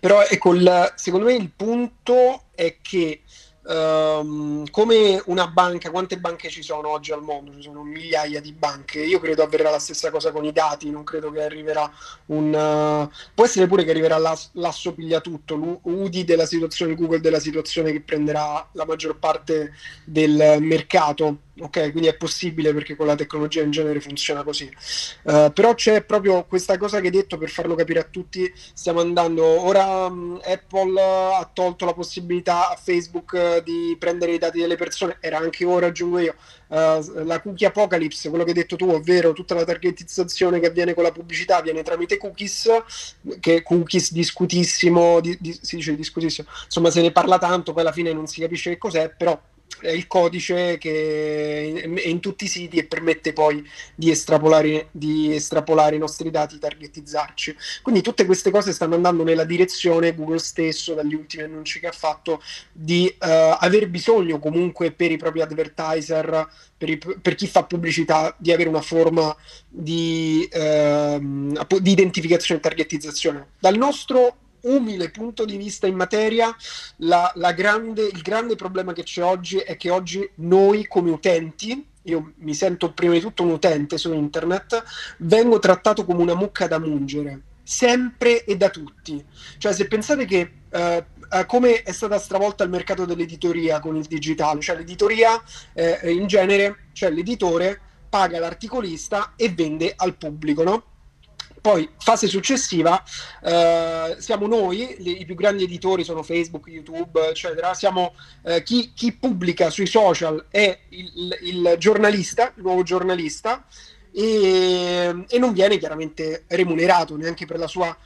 Però ecco, il, secondo me il punto è che Um, come una banca, quante banche ci sono oggi al mondo? Ci sono migliaia di banche. Io credo avverrà la stessa cosa con i dati. Non credo che arriverà un. Uh, può essere pure che arriverà l'ass- l'asso l'UDI della situazione, Google della situazione che prenderà la maggior parte del mercato ok? Quindi è possibile perché con la tecnologia in genere funziona così. Uh, però c'è proprio questa cosa che hai detto per farlo capire a tutti, stiamo andando, ora um, Apple ha tolto la possibilità a Facebook uh, di prendere i dati delle persone, era anche ora, aggiungo io, uh, la cookie apocalypse, quello che hai detto tu, ovvero tutta la targetizzazione che avviene con la pubblicità avviene tramite cookies, che cookies discutissimo, di, di, si dice discutissimo, insomma se ne parla tanto, poi alla fine non si capisce che cos'è, però è il codice che è in tutti i siti e permette poi di estrapolare, di estrapolare i nostri dati, targetizzarci. Quindi tutte queste cose stanno andando nella direzione, Google stesso, dagli ultimi annunci che ha fatto, di uh, aver bisogno comunque per i propri advertiser, per, i, per, chi fa pubblicità, di avere una forma di, uh, di identificazione e targetizzazione. Dal nostro umile punto di vista in materia, la, la grande, il grande problema che c'è oggi è che oggi noi come utenti, io mi sento prima di tutto un utente su internet, vengo trattato come una mucca da mungere, sempre e da tutti. Cioè se pensate che eh, come è stata stravolta il mercato dell'editoria con il digitale, cioè l'editoria eh, in genere, cioè l'editore paga l'articolista e vende al pubblico, no? Poi, fase successiva, eh, siamo noi, le, i più grandi editori sono Facebook, YouTube, eccetera. Siamo eh, chi, chi, pubblica sui social è il, il giornalista, il nuovo giornalista, e, e, non viene chiaramente remunerato neanche per, sua,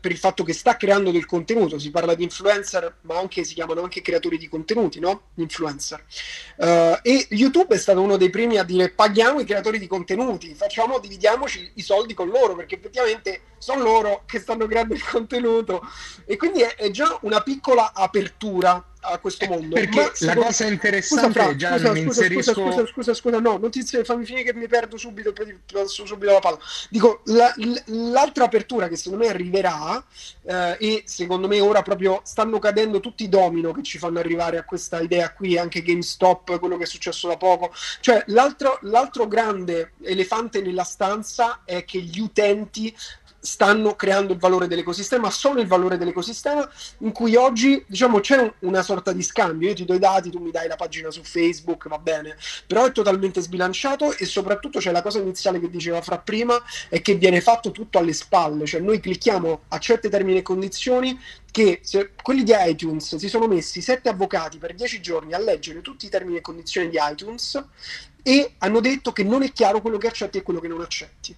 per, il fatto che sta creando del contenuto. Si parla di influencer, ma anche, si chiamano anche creatori di contenuti, no? Influencer. Uh, e YouTube è stato uno dei primi a dire paghiamo i creatori di contenuti, facciamo, dividiamoci i soldi con loro, perché effettivamente sono loro che stanno creando il contenuto. E quindi è, è già una piccola apertura a questo eh, mondo. Perché Ma, la cosa interessante scusa, Fra, già scusa, scusa, inserisco... scusa, scusa, scusa, scusa, no, non ti fammi finire che mi perdo subito, poi passo subito la palla. Dico, la, l'altra apertura che secondo me arriverà, eh, e secondo me ora proprio stanno cadendo tutti i domino che ci fanno arrivare a questa idea qui, anche GameStop, quello che è successo da poco. Cioè, l'altro, l'altro grande elefante nella stanza è che gli utenti stanno creando il valore dell'ecosistema, sono il valore dell'ecosistema in cui oggi diciamo c'è una sorta di scambio, io ti do i dati, tu mi dai la pagina su Facebook, va bene, però è totalmente sbilanciato e soprattutto c'è la cosa iniziale che diceva fra prima è che viene fatto tutto alle spalle, cioè noi clicchiamo a certe termini e condizioni che se, quelli di iTunes si sono messi sette avvocati per dieci giorni a leggere tutti i termini e condizioni di iTunes e hanno detto che non è chiaro quello che accetti e quello che non accetti.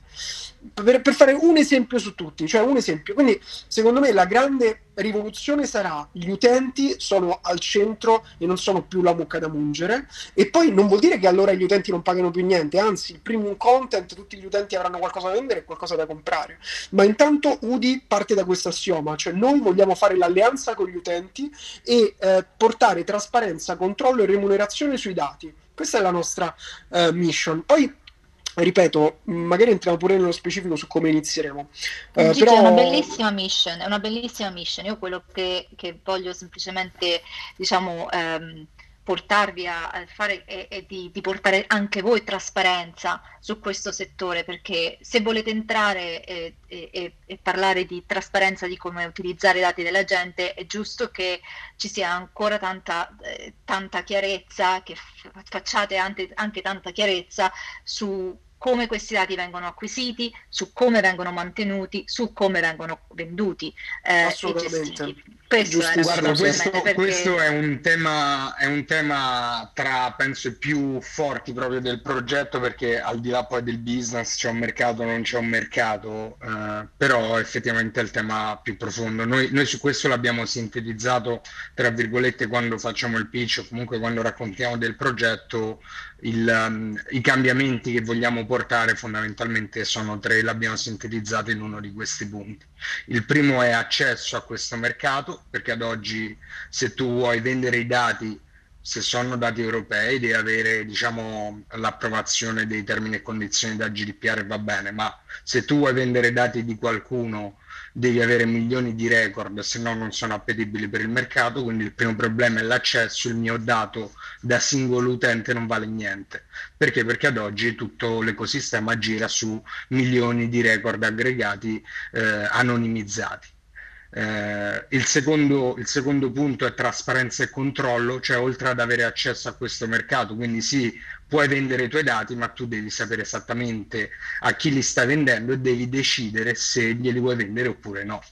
Per, per, fare un esempio su tutti, cioè un esempio. Quindi, secondo me, la grande rivoluzione sarà gli utenti sono al centro e non sono più la mucca da mungere. E poi non vuol dire che allora gli utenti non pagano più niente, anzi, il premium content, tutti gli utenti avranno qualcosa da vendere e qualcosa da comprare. Ma intanto Udi parte da questo assioma, cioè noi vogliamo fare l'alleanza con gli utenti e eh, portare trasparenza, controllo e remunerazione sui dati questa è la nostra uh, mission. Poi ripeto, magari entriamo pure nello specifico su come inizieremo. Uh, però... È una bellissima mission, è una bellissima mission. Io quello che, che voglio semplicemente, diciamo, um, portarvi a, fare e, e di, di, portare anche voi trasparenza su questo settore perché se volete entrare e, e, e, parlare di trasparenza di come utilizzare i dati della gente è giusto che ci sia ancora tanta, eh, tanta chiarezza che facciate anche, anche tanta chiarezza su come questi dati vengono acquisiti, su come vengono mantenuti, su come vengono venduti eh, Assolutamente. Questo, Guarda, questo, perché... questo è, un tema, è un tema tra, penso, i più forti proprio del progetto perché al di là poi del business c'è un mercato, non c'è un mercato, eh, però effettivamente è il tema più profondo. Noi, noi su questo l'abbiamo sintetizzato, tra virgolette, quando facciamo il pitch o comunque quando raccontiamo del progetto il, um, i cambiamenti che vogliamo portare fondamentalmente sono tre, l'abbiamo sintetizzato in uno di questi punti. Il primo è accesso a questo mercato, perché ad oggi se tu vuoi vendere i dati, se sono dati europei, devi avere diciamo, l'approvazione dei termini e condizioni da GDPR, va bene, ma se tu vuoi vendere dati di qualcuno devi avere milioni di record, se no non sono appetibili per il mercato, quindi il primo problema è l'accesso, il mio dato da singolo utente non vale niente. Perché? Perché ad oggi tutto l'ecosistema gira su milioni di record aggregati eh, anonimizzati. Eh, il, secondo, il, secondo, punto è trasparenza e controllo, cioè oltre ad avere accesso a questo mercato, quindi sì, puoi vendere i tuoi dati, ma tu devi sapere esattamente a chi li stai vendendo e devi decidere se glieli vuoi vendere oppure no.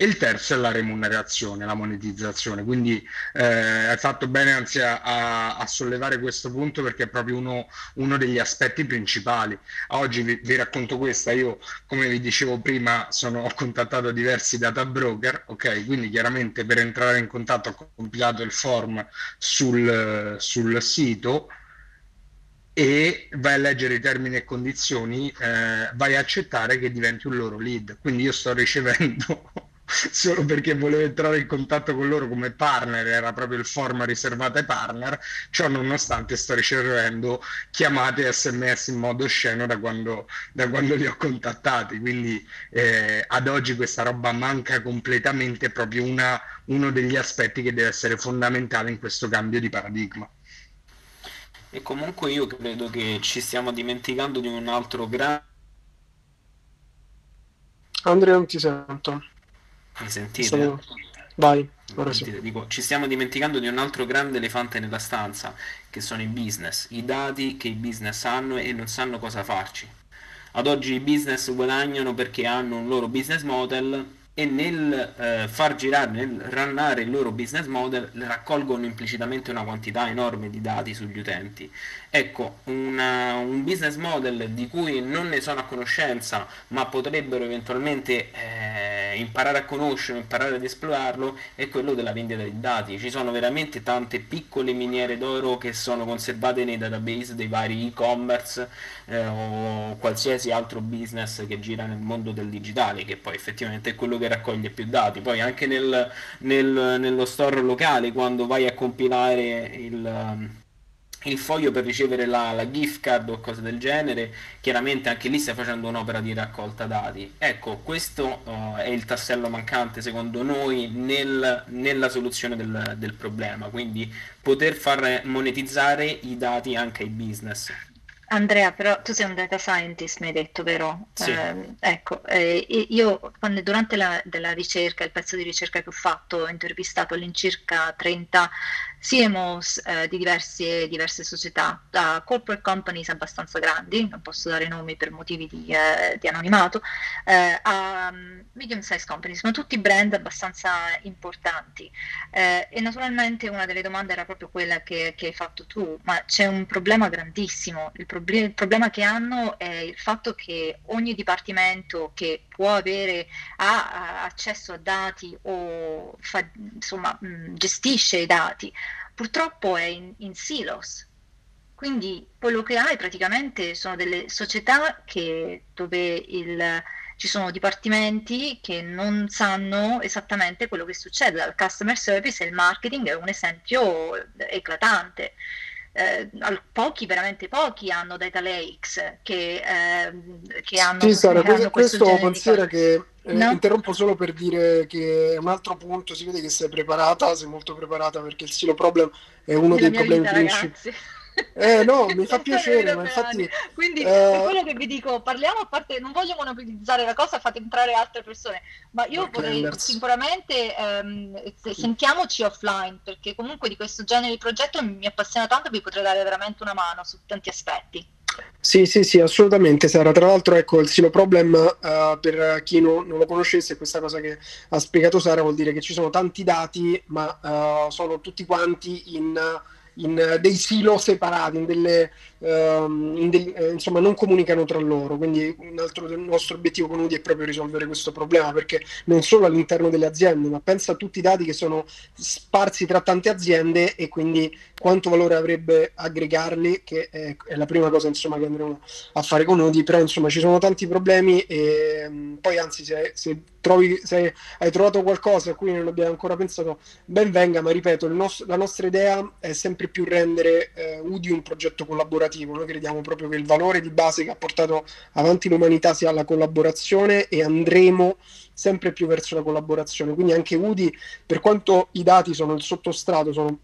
E il terzo è la remunerazione, la monetizzazione. Quindi eh, hai fatto bene anzi a, a, sollevare questo punto perché è proprio uno, uno degli aspetti principali. Oggi vi, vi, racconto questa, io come vi dicevo prima sono, ho contattato diversi data broker, ok? Quindi chiaramente per entrare in contatto ho compilato il form sul, sul sito e vai a leggere i termini e condizioni, eh, vai a accettare che diventi un loro lead. Quindi io sto ricevendo solo perché volevo entrare in contatto con loro come partner, era proprio il form riservato ai partner, ciò nonostante sto ricevendo chiamate e sms in modo sceno da quando, da quando li ho contattati, quindi eh, ad oggi questa roba manca completamente, proprio una, uno degli aspetti che deve essere fondamentale in questo cambio di paradigma. E comunque io credo che ci stiamo dimenticando di un altro grande... Andrea non ti sento. Mi sentite? Sono... Vai, ora sì. Dico, ci stiamo dimenticando di un altro grande elefante nella stanza, che sono i business, i dati che i business hanno e non sanno cosa farci. Ad oggi i business guadagnano perché hanno un loro business model e nel eh, far girare, nel runnare il loro business model raccolgono implicitamente una quantità enorme di dati sugli utenti Ecco, una, un business model di cui non ne sono a conoscenza, ma potrebbero eventualmente eh, imparare a conoscere, imparare ad esplorarlo, è quello della vendita di dati. Ci sono veramente tante piccole miniere d'oro che sono conservate nei database dei vari e-commerce eh, o qualsiasi altro business che gira nel mondo del digitale, che poi effettivamente è quello che raccoglie più dati. Poi anche nel, nel, nello store locale, quando vai a compilare il il foglio per ricevere la, la, gift card o cose del genere, chiaramente anche lì stai facendo un'opera di raccolta dati. Ecco, questo uh, è il tassello mancante secondo noi nel, nella soluzione del, del, problema, quindi poter far monetizzare i dati anche ai business. Andrea, però tu sei un data scientist, mi hai detto, vero? Sì. Eh, ecco, eh, io quando, durante la ricerca, il pezzo di ricerca che ho fatto, ho intervistato all'incirca 30 CMOs eh, di diverse, diverse, società, da corporate companies abbastanza grandi, non posso dare nomi per motivi di, eh, di anonimato, eh, a um, medium size companies, ma tutti brand abbastanza importanti. Eh, e naturalmente una delle domande era proprio quella che, che hai fatto tu, ma c'è un problema grandissimo. Il, proble- il problema che hanno è il fatto che ogni dipartimento che può avere ha, accesso a dati o fa, insomma, mh, gestisce i dati, purtroppo è in, in silos. Quindi quello che hai praticamente sono delle società che, dove il, ci sono dipartimenti che non sanno esattamente quello che succede. Il customer service e il marketing è un esempio eclatante eh, pochi, veramente pochi hanno data lakes che, eh, che hanno... Sì, Sara, questo, questo considera che eh, no? interrompo solo per dire che un altro punto, si vede che sei preparata, sei molto preparata perché il silo problem è uno Nella dei problemi principali. Eh no, mi fa piacere, ma infatti... Quindi eh... quello che vi dico, parliamo a parte, non voglio monopolizzare la cosa, fate entrare altre persone, ma io okay, vorrei Anders. sicuramente ehm, sentiamoci offline, perché comunque di questo genere di progetto mi appassiona tanto e vi potrei dare veramente una mano su tanti aspetti. Sì, sì, sì, assolutamente Sara. Tra l'altro, ecco, il Silo Problem, uh, per chi no, non lo conoscesse, questa cosa che ha spiegato Sara vuol dire che ci sono tanti dati, ma uh, sono tutti quanti in... Uh, in dei silo separati, in delle, um, del, eh, insomma non comunicano tra loro. Quindi un altro del nostro obiettivo con UDI è proprio risolvere questo problema, perché non solo all'interno delle aziende, ma pensa a tutti i dati che sono sparsi tra tante aziende e quindi quanto valore avrebbe aggregarli, che è, è la prima cosa insomma, che andremo a fare con UDI, però insomma ci sono tanti problemi e um, poi anzi se, se trovi, se hai trovato qualcosa a cui non abbiamo ancora pensato, ben venga, ma ripeto, nos- la nostra idea è sempre più rendere eh, UDI un progetto collaborativo. Noi crediamo proprio che il valore di base che ha portato avanti l'umanità sia la collaborazione e andremo sempre più verso la collaborazione. Quindi anche UDI, per quanto i dati sono il sottostrato, sono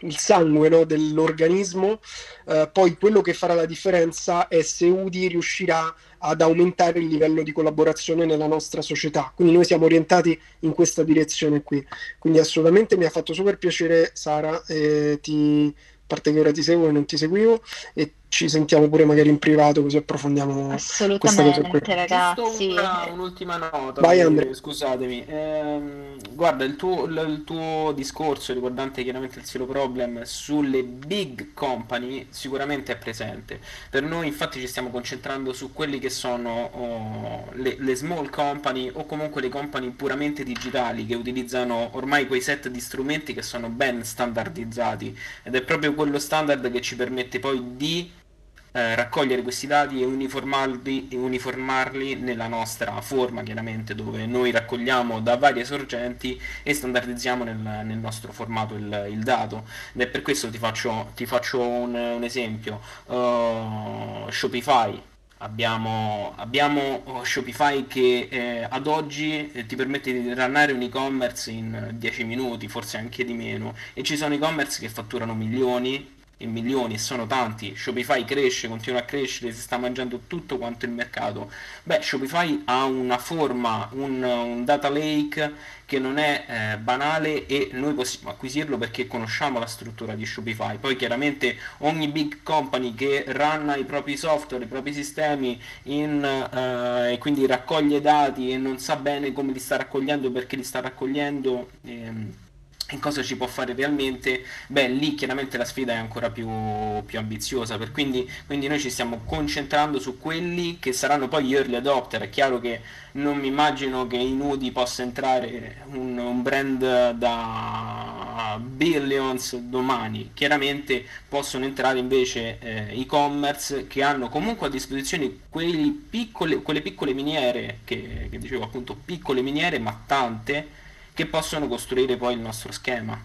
il sangue no, dell'organismo, eh, poi quello che farà la differenza è se UDI riuscirà ad aumentare il livello di collaborazione nella nostra società. Quindi noi siamo orientati in questa direzione qui. Quindi assolutamente mi ha fatto super piacere Sara, eh, ti, parte che ora ti seguo e non ti seguivo e ci sentiamo pure magari in privato così approfondiamo assolutamente ragazzi. Una, un'ultima nota Vai, Andrea. scusatemi. Ehm, guarda il tuo, il tuo, discorso riguardante chiaramente il silo problem sulle big company sicuramente è presente. Per noi infatti ci stiamo concentrando su quelli che sono oh, le, le small company o comunque le company puramente digitali che utilizzano ormai quei set di strumenti che sono ben standardizzati. Ed è proprio quello standard che ci permette poi di eh, raccogliere questi dati e uniformarli, e uniformarli, nella nostra forma chiaramente dove noi raccogliamo da varie sorgenti e standardizziamo nel, nel nostro formato il, il, dato. Ed è per questo ti faccio, ti faccio un, un, esempio. Uh, Shopify. Abbiamo, abbiamo, Shopify che eh, ad oggi eh, ti permette di runnare un e-commerce in 10 minuti, forse anche di meno, e ci sono e-commerce che fatturano milioni e milioni e sono tanti, Shopify cresce, continua a crescere, si sta mangiando tutto quanto il mercato, beh Shopify ha una forma, un, un data lake che non è eh, banale e noi possiamo acquisirlo perché conosciamo la struttura di Shopify. Poi chiaramente ogni big company che ranna i propri software, i propri sistemi in, eh, e quindi raccoglie dati e non sa bene come li sta raccogliendo perché li sta raccogliendo. Ehm, e cosa ci può fare realmente? Beh, lì chiaramente la sfida è ancora più, più ambiziosa, per quindi, quindi, noi ci stiamo concentrando su quelli che saranno poi gli early adopter. È chiaro che non mi immagino che in UDI possa entrare un, un brand da billions domani, chiaramente possono entrare invece eh, e-commerce che hanno comunque a disposizione piccole, quelle piccole miniere, che, che dicevo appunto piccole miniere ma tante che possono costruire poi il nostro schema.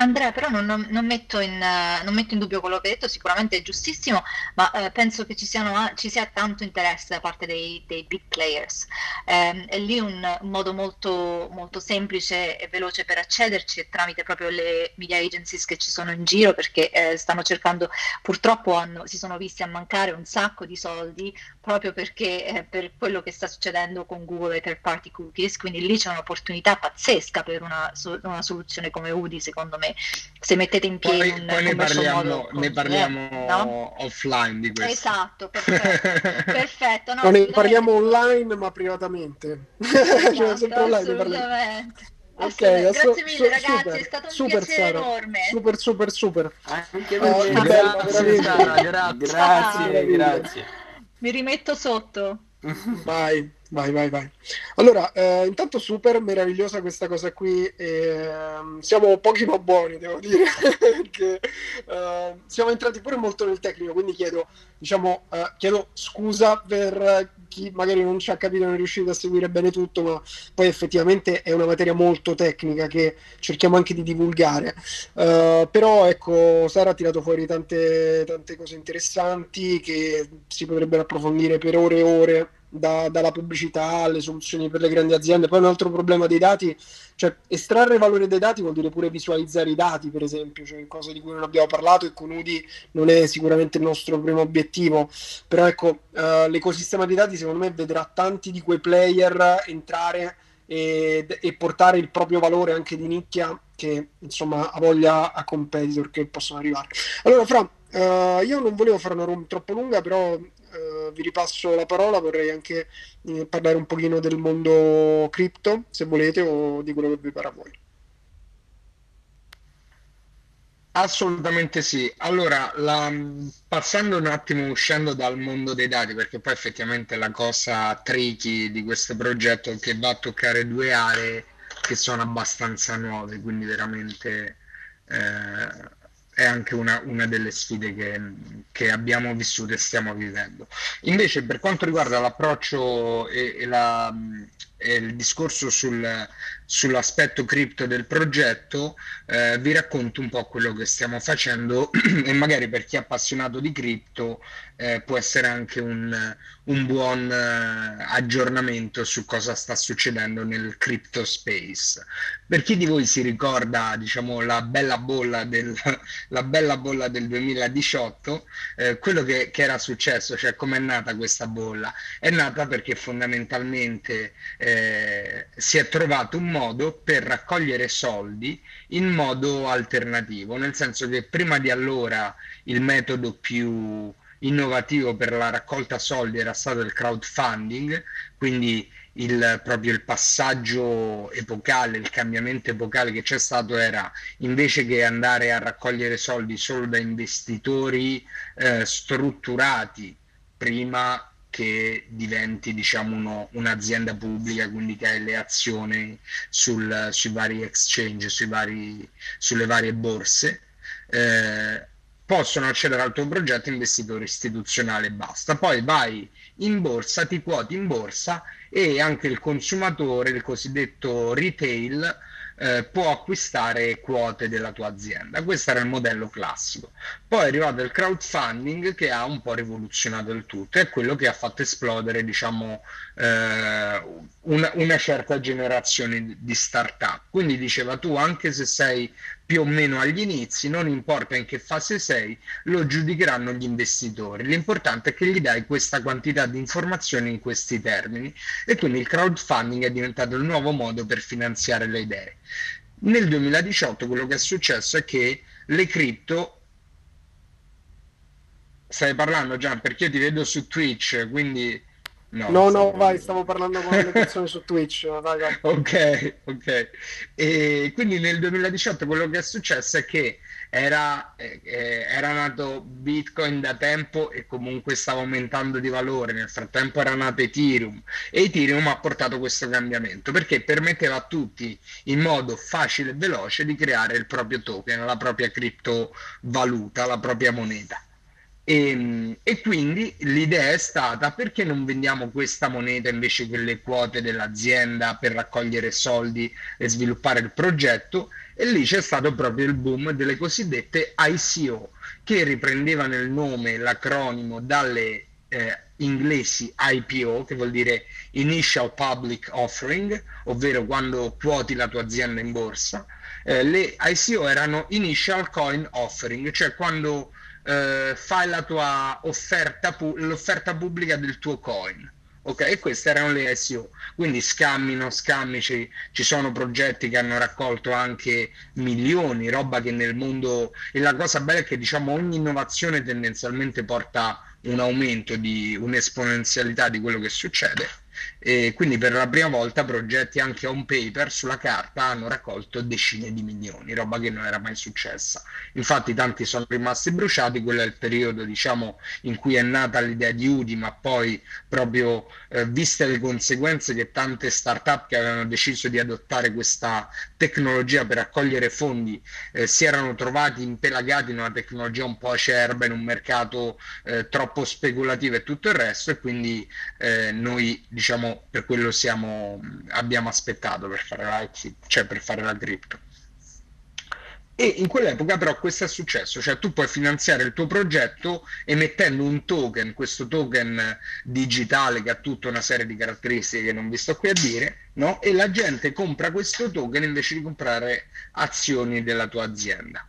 Andrea, però non, non, metto in, non, metto in, dubbio quello che hai detto, sicuramente è giustissimo, ma eh, penso che ci, siano, ci, sia tanto interesse da parte dei, dei big players. Eh, è lì un, un modo molto, molto, semplice e veloce per accederci tramite proprio le media agencies che ci sono in giro perché eh, stanno cercando, purtroppo hanno, si sono visti a mancare un sacco di soldi proprio perché eh, per quello che sta succedendo con Google e third party cookies, quindi lì c'è un'opportunità pazzesca per una, una soluzione come UDI secondo me se mettete in piedi poi, un poi ne parliamo, ne parliamo no? offline di questo esatto perfetto, perfetto no, ne parliamo online ma privatamente esatto, cioè, sempre online assolutamente Ok, grazie mille su, ragazzi, super, è stato un super, piacere Sara. enorme. Super, super, super. Anche per oh, me, grazie, Sara, grazie, grazie, grazie. Mi rimetto sotto. Vai. Vai, vai, vai. Allora, eh, intanto super meravigliosa questa cosa qui. Eh, siamo pochi ma buoni, devo dire, perché eh, siamo entrati pure molto nel tecnico, quindi chiedo, diciamo, eh, chiedo scusa per chi magari non ci ha capito, non è riuscito a seguire bene tutto, ma poi effettivamente è una materia molto tecnica che cerchiamo anche di divulgare. Eh, però ecco, Sara ha tirato fuori tante, tante cose interessanti che si potrebbero approfondire per ore e ore da, dalla pubblicità alle soluzioni per le grandi aziende. Poi un altro problema dei dati, cioè estrarre valore dai dati vuol dire pure visualizzare i dati, per esempio, cioè cosa di cui non abbiamo parlato e con UDI non è sicuramente il nostro primo obiettivo, però ecco, uh, l'ecosistema dei dati secondo me vedrà tanti di quei player entrare e, e portare il proprio valore anche di nicchia che insomma ha voglia a competitor che possono arrivare. Allora, Fra, uh, io non volevo fare una room troppo lunga, però vi ripasso la parola, vorrei anche eh, parlare un pochino del mondo cripto, se volete, o di quello che vi pare a voi. Assolutamente sì. Allora, la, passando un attimo, uscendo dal mondo dei dati, perché poi effettivamente la cosa tricky di questo progetto è che va a toccare due aree che sono abbastanza nuove, quindi veramente eh, è anche una, una delle sfide che, che, abbiamo vissuto e stiamo vivendo. Invece, per quanto riguarda l'approccio e, e, la, e il discorso sul, sull'aspetto cripto del progetto, eh, vi racconto un po' quello che stiamo facendo e magari per chi è appassionato di cripto eh, può essere anche un, un buon eh, aggiornamento su cosa sta succedendo nel crypto space. Per chi di voi si ricorda, diciamo, la bella bolla del, la bella bolla del 2018, eh, quello che, che, era successo, cioè come è nata questa bolla? È nata perché fondamentalmente eh, si è trovato un modo per raccogliere soldi in modo alternativo, nel senso che prima di allora il metodo più innovativo per la raccolta soldi era stato il crowdfunding, quindi il, proprio il passaggio epocale, il cambiamento epocale che c'è stato era invece che andare a raccogliere soldi solo da investitori eh, strutturati prima che diventi diciamo uno, un'azienda pubblica quindi che hai le azioni sul, sui vari exchange sui vari, sulle varie borse eh, possono accedere al tuo progetto investitore istituzionale e basta. Poi vai in borsa, ti quoti in borsa e anche il consumatore, il cosiddetto retail, eh, può acquistare quote della tua azienda. Questo era il modello classico. Poi è arrivato il crowdfunding che ha un po' rivoluzionato il tutto, è quello che ha fatto esplodere, diciamo, eh, una, una certa generazione di startup. Quindi diceva tu, anche se sei più o meno agli inizi, non importa in che fase sei, lo giudicheranno gli investitori. L'importante è che gli dai questa quantità di informazioni in questi termini e quindi il crowdfunding è diventato il nuovo modo per finanziare le idee. Nel 2018 quello che è successo è che le cripto stai parlando Gian perché io ti vedo su Twitch quindi No, no, no vai, stavo parlando con le persone su Twitch. Vai, vai. Ok, ok. E quindi nel 2018 quello che è successo è che era, eh, era nato Bitcoin da tempo e comunque stava aumentando di valore. Nel frattempo era nato Ethereum e Ethereum ha portato questo cambiamento perché permetteva a tutti in modo facile e veloce di creare il proprio token, la propria criptovaluta, la propria moneta E, e, quindi l'idea è stata perché non vendiamo questa moneta invece che le quote dell'azienda per raccogliere soldi e sviluppare il progetto? E lì c'è stato proprio il boom delle cosiddette ICO che riprendeva nel nome l'acronimo dalle eh, inglesi IPO che vuol dire Initial Public Offering ovvero quando quoti la tua azienda in borsa. Eh, le ICO erano Initial Coin Offering cioè quando eh, fai la tua offerta, pu- l'offerta pubblica del tuo coin. Ok, queste erano le SEO. Quindi scammi, non scammi, ci, ci, sono progetti che hanno raccolto anche milioni, roba che nel mondo... E la cosa bella è che diciamo ogni innovazione tendenzialmente porta un aumento di un'esponenzialità di quello che succede e quindi per la prima volta progetti anche on paper sulla carta hanno raccolto decine di milioni, roba che non era mai successa. Infatti tanti sono rimasti bruciati, quello è il periodo diciamo in cui è nata l'idea di Udi, ma poi proprio eh, viste le conseguenze che tante start-up che avevano deciso di adottare questa tecnologia per raccogliere fondi eh, si erano trovati impelagati in una tecnologia un po' acerba, in un mercato eh, troppo speculativo e tutto il resto e quindi eh, noi diciamo per quello siamo, abbiamo aspettato per fare la cioè per fare la cripto. E in quell'epoca però questo è successo, cioè tu puoi finanziare il tuo progetto emettendo un token, questo token digitale che ha tutta una serie di caratteristiche che non vi sto qui a dire, no? e la gente compra questo token invece di comprare azioni della tua azienda.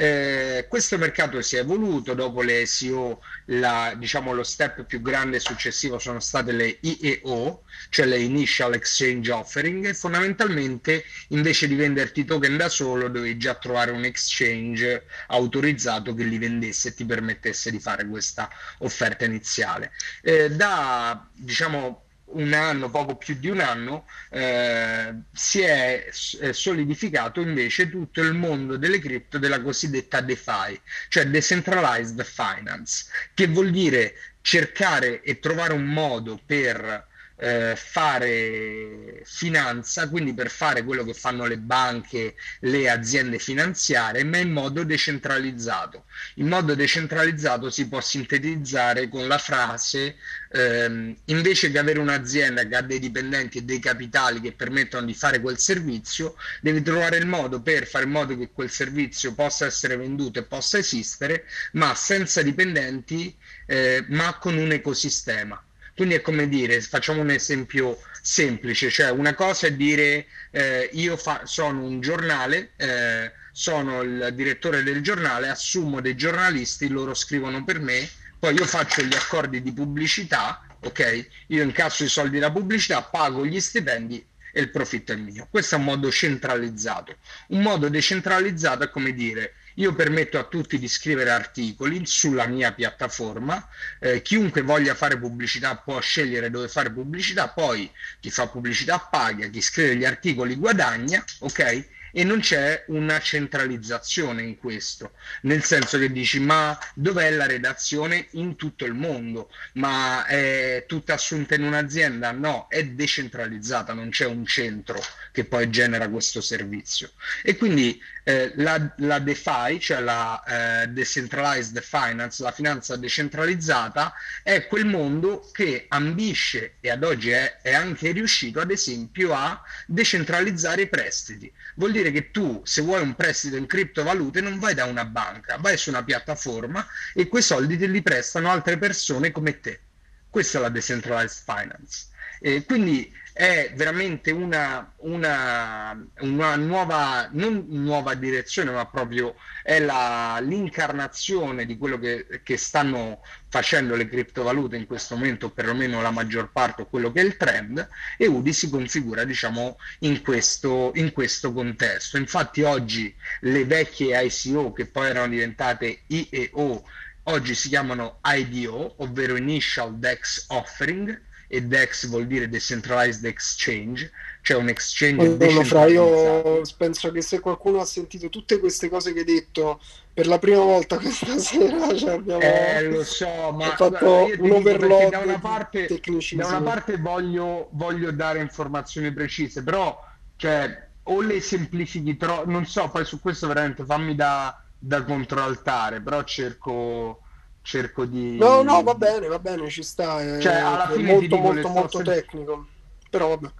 Eh, questo mercato si è evoluto, dopo le SEO la, diciamo, lo step più grande successivo sono state le IEO, cioè le Initial Exchange Offering, e fondamentalmente invece di venderti token da solo dovevi già trovare un exchange autorizzato che li vendesse e ti permettesse di fare questa offerta iniziale. Eh, da diciamo un anno, poco più di un anno, eh, si è solidificato invece tutto il mondo delle cripto della cosiddetta DeFi, cioè Decentralized Finance, che vuol dire cercare e trovare un modo per eh, fare finanza, quindi per fare quello che fanno le banche, le aziende finanziarie, ma in modo decentralizzato. In modo decentralizzato si può sintetizzare con la frase ehm, invece che avere un'azienda che ha dei dipendenti e dei capitali che permettono di fare quel servizio, devi trovare il modo per fare in modo che quel servizio possa essere venduto e possa esistere, ma senza dipendenti, eh, ma con un ecosistema. Quindi è come dire, facciamo un esempio semplice, cioè una cosa è dire eh, io fa- sono un giornale, eh, sono il direttore del giornale, assumo dei giornalisti, loro scrivono per me, poi io faccio gli accordi di pubblicità, ok? Io incasso i soldi da pubblicità, pago gli stipendi e il profitto è mio. Questo è un modo centralizzato. Un modo decentralizzato è come dire io permetto a tutti di scrivere articoli sulla mia piattaforma, eh, chiunque voglia fare pubblicità può scegliere dove fare pubblicità, poi chi fa pubblicità paga, chi scrive gli articoli guadagna, ok? E non c'è una centralizzazione in questo, nel senso che dici ma dov'è la redazione in tutto il mondo? Ma è tutta assunta in un'azienda? No, è decentralizzata, non c'è un centro che poi genera questo servizio. E quindi eh, la, la, DeFi, cioè la eh, Decentralized Finance, la finanza decentralizzata, è quel mondo che ambisce e ad oggi è, è anche riuscito ad esempio a decentralizzare i prestiti. Vuol dire che tu se vuoi un prestito in criptovalute non vai da una banca, vai su una piattaforma e quei soldi te li prestano altre persone come te. Questa è la Decentralized Finance. E quindi è veramente una, una, una, nuova, non nuova direzione, ma proprio è la, l'incarnazione di quello che, che, stanno facendo le criptovalute in questo momento, perlomeno la maggior parte, o quello che è il trend, e UDI si configura diciamo, in, questo, in questo contesto. Infatti oggi le vecchie ICO, che poi erano diventate IEO, oggi si chiamano IDO, ovvero Initial Dex Offering, e DEX vuol dire Decentralized Exchange, cioè un exchange no, fra, io penso che se qualcuno ha sentito tutte queste cose che hai detto per la prima volta questa sera cioè abbiamo eh, lo so, ma fatto un overload da una parte, da una parte voglio, voglio, dare informazioni precise, però cioè, o le semplifichi troppo, non so, poi su questo veramente fammi da, da controaltare, però cerco cerco di... No, no, va bene, va bene, ci sta. È, Cioè, alla è fine ti molto, molto, molto forze- tecnico. Però vabbè.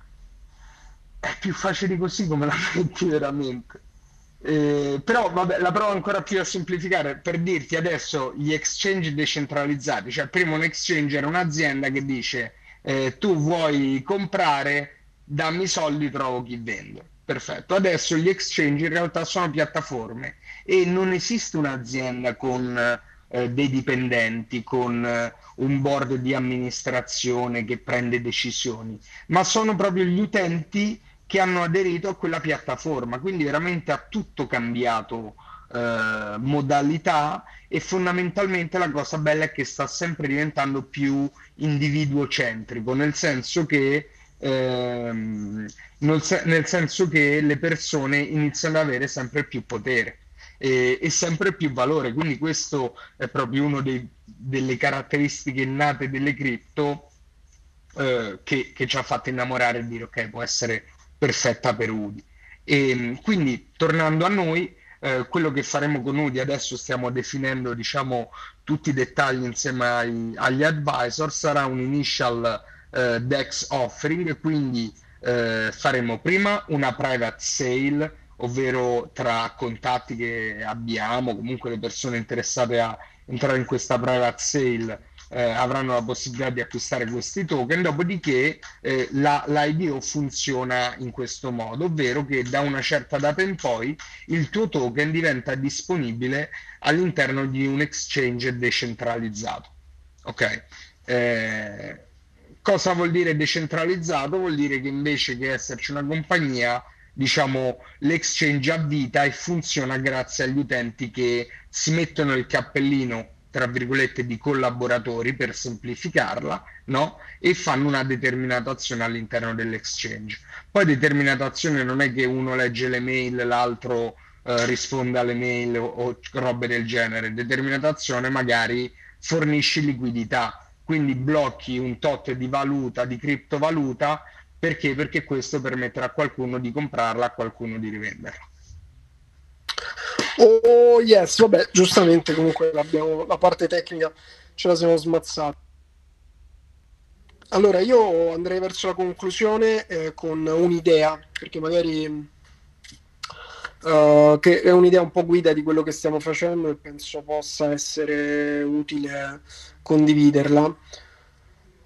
È più facile così come la metti veramente. Eh, però vabbè, la provo ancora più a semplificare per dirti adesso gli exchange decentralizzati, cioè prima un exchange era un'azienda che dice eh, tu vuoi comprare, dammi i soldi, trovo chi vende. Perfetto. Adesso gli exchange in realtà sono piattaforme e non esiste un'azienda con eh, dei dipendenti, con eh, un board di amministrazione che prende decisioni, ma sono proprio gli utenti che hanno aderito a quella piattaforma, quindi veramente ha tutto cambiato eh, modalità e fondamentalmente la cosa bella è che sta sempre diventando più individuocentrico, nel senso che, ehm, nel, se- nel senso che le persone iniziano ad avere sempre più potere e, e sempre più valore, quindi questo è proprio una delle caratteristiche nate delle cripto eh, che, che ci ha fatto innamorare e dire ok, può essere perfetta per Udi. E quindi tornando a noi, eh, quello che faremo con Udi adesso stiamo definendo diciamo tutti i dettagli insieme ai- agli advisor, sarà un initial eh, DEX offering, quindi eh, faremo prima una private sale, ovvero tra contatti che abbiamo, comunque le persone interessate a entrare in questa private sale eh, avranno la possibilità di acquistare questi token, dopodiché eh, la, l'IDO funziona in questo modo, ovvero che da una certa data in poi il tuo token diventa disponibile all'interno di un exchange decentralizzato. Ok? Eh, cosa vuol dire decentralizzato? Vuol dire che invece che esserci una compagnia, diciamo, l'exchange ha vita e funziona grazie agli utenti che si mettono il cappellino tra virgolette, di collaboratori per semplificarla, no? E fanno una determinata azione all'interno dell'exchange. Poi determinata azione non è che uno legge le mail, l'altro eh, risponde alle mail o, o robe del genere. Determinata azione magari fornisci liquidità, quindi blocchi un tot di valuta, di criptovaluta, perché? Perché questo permetterà a qualcuno di comprarla, a qualcuno di rivenderla. Oh yes, vabbè, giustamente comunque la parte tecnica ce la siamo smazzata. Allora, io andrei verso la conclusione eh, con un'idea, perché magari eh, che è un'idea un po' guida di quello che stiamo facendo e penso possa essere utile condividerla.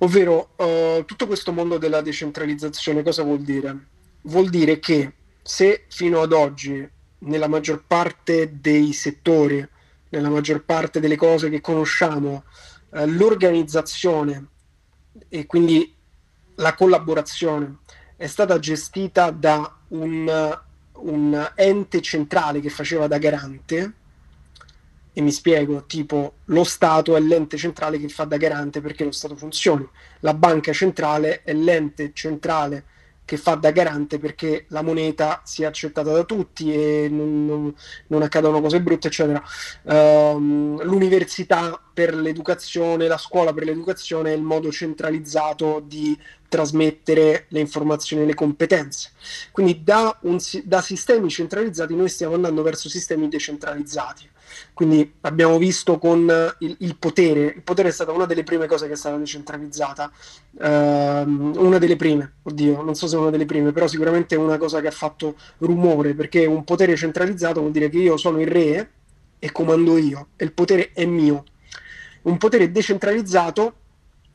Ovvero, eh, tutto questo mondo della decentralizzazione cosa vuol dire? Vuol dire che se fino ad oggi nella maggior parte dei settori, nella maggior parte delle cose che conosciamo, eh, l'organizzazione e quindi la collaborazione è stata gestita da un, un ente centrale che faceva da garante, e mi spiego, tipo lo Stato è l'ente centrale che fa da garante perché lo Stato funzioni, la banca centrale è l'ente centrale che fa da garante perché la moneta sia accettata da tutti e non, non, non accadano cose brutte, eccetera. Um, l'università per l'educazione, la scuola per l'educazione è il modo centralizzato di trasmettere le informazioni e le competenze. Quindi da, un, da sistemi centralizzati noi stiamo andando verso sistemi decentralizzati. Quindi abbiamo visto con il, il, potere, il potere è stata una delle prime cose che è stata decentralizzata, uh, una delle prime, oddio, non so se una delle prime, però sicuramente è una cosa che ha fatto rumore, perché un potere centralizzato vuol dire che io sono il re e comando io, e il potere è mio. Un potere decentralizzato,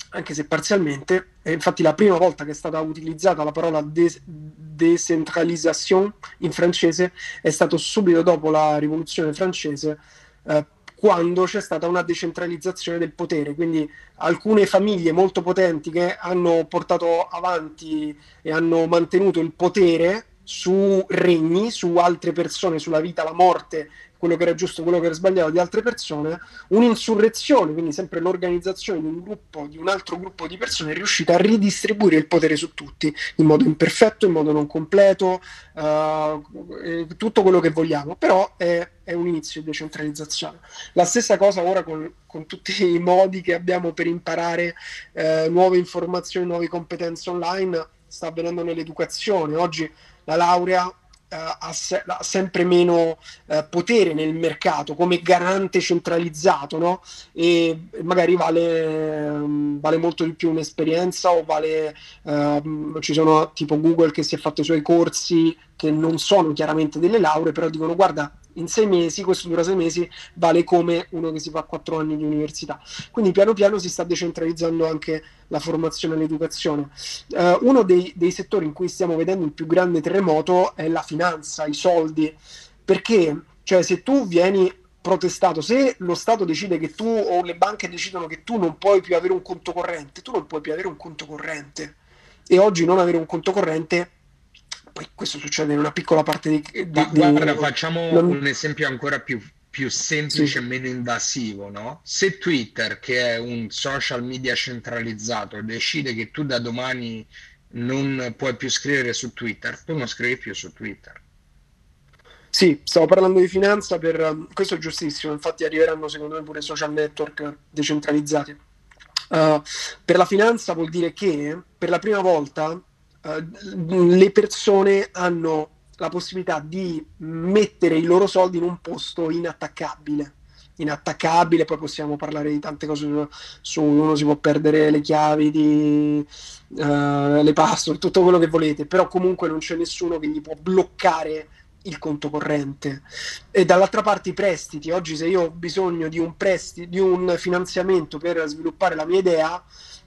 anche se parzialmente, è infatti la prima volta che è stata utilizzata la parola decentralisation in francese è stato subito dopo la rivoluzione francese eh, quando c'è stata una decentralizzazione del potere, quindi alcune famiglie molto potenti che hanno portato avanti e hanno mantenuto il potere su regni, su altre persone, sulla vita, la morte quello che era giusto, quello che era sbagliato di altre persone, un'insurrezione, quindi sempre l'organizzazione di un gruppo, di un altro gruppo di persone è riuscita a ridistribuire il potere su tutti in modo imperfetto, in modo non completo, uh, tutto quello che vogliamo, però è, è, un inizio di decentralizzazione. La stessa cosa ora con, con tutti i modi che abbiamo per imparare eh, nuove informazioni, nuove competenze online, sta avvenendo nell'educazione. Oggi la laurea ha, se- ha, sempre meno uh, potere nel mercato come garante centralizzato, no? E magari vale, um, vale molto di più un'esperienza o vale, uh, ci sono tipo Google che si è fatto i suoi corsi che non sono chiaramente delle lauree, però dicono guarda in sei mesi, questo dura sei mesi, vale come uno che si fa quattro anni di università. Quindi piano piano si sta decentralizzando anche la formazione e l'educazione. Uh, uno dei, dei settori in cui stiamo vedendo il più grande terremoto è la finanza, i soldi, perché cioè, se tu vieni protestato, se lo Stato decide che tu o le banche decidono che tu non puoi più avere un conto corrente, tu non puoi più avere un conto corrente. E oggi non avere un conto corrente poi questo succede in una piccola parte di... di, Ma, di guarda, facciamo non... un esempio ancora più, più semplice e sì. meno invasivo, no? Se Twitter, che è un social media centralizzato, decide che tu da domani non puoi più scrivere su Twitter, tu non scrivi più su Twitter. Sì, stavo parlando di finanza per um, questo è giustissimo, infatti arriveranno secondo me pure social network decentralizzati. Uh, per la finanza vuol dire che per la prima volta le persone hanno la possibilità di mettere i loro soldi in un posto inattaccabile. Inattaccabile, poi possiamo parlare di tante cose su uno si può perdere le chiavi, di, uh, le password, tutto quello che volete, però comunque non c'è nessuno che gli può bloccare il conto corrente. E dall'altra parte i prestiti, oggi se io ho bisogno di un prestito, di un finanziamento per sviluppare la mia idea,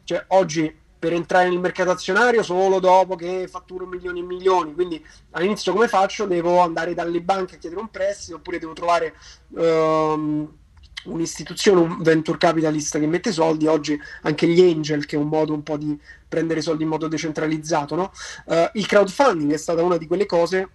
cioè oggi per entrare nel mercato azionario solo dopo che fatturo milioni e milioni. Quindi all'inizio come faccio? Devo andare dalle banche a chiedere un prestito oppure devo trovare um, un'istituzione, un venture capitalist che mette soldi. Oggi anche gli angel, che è un modo un po' di prendere soldi in modo decentralizzato. No? Uh, il crowdfunding è stata una di quelle cose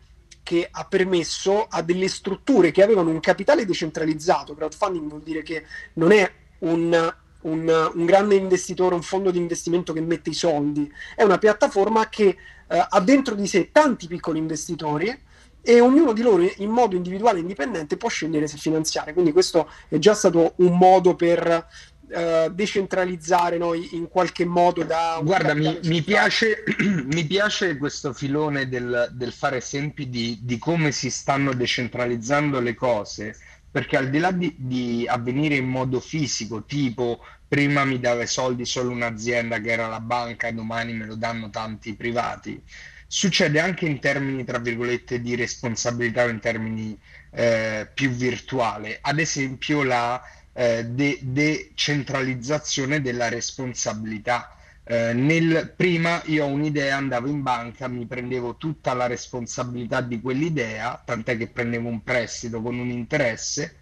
che ha permesso a delle strutture che avevano un capitale decentralizzato. Crowdfunding vuol dire che non è un un, un, grande investitore, un fondo di investimento che mette i soldi, è una piattaforma che eh, ha dentro di sé tanti piccoli investitori e ognuno di loro in modo individuale e indipendente può scegliere se finanziare. Quindi questo è già stato un modo per uh, decentralizzare noi in qualche modo da... Guarda, mi, mi, piace, mi, piace, questo filone del, del fare esempi di, di, come si stanno decentralizzando le cose, perché al di là di, di avvenire in modo fisico, tipo prima mi dava i soldi solo un'azienda che era la banca, domani me lo danno tanti privati. Succede anche in termini, tra virgolette, di responsabilità o in termini eh, più virtuale. Ad esempio la eh, de- decentralizzazione della responsabilità. Eh, nel, prima io ho un'idea, andavo in banca, mi prendevo tutta la responsabilità di quell'idea, tant'è che prendevo un prestito con un interesse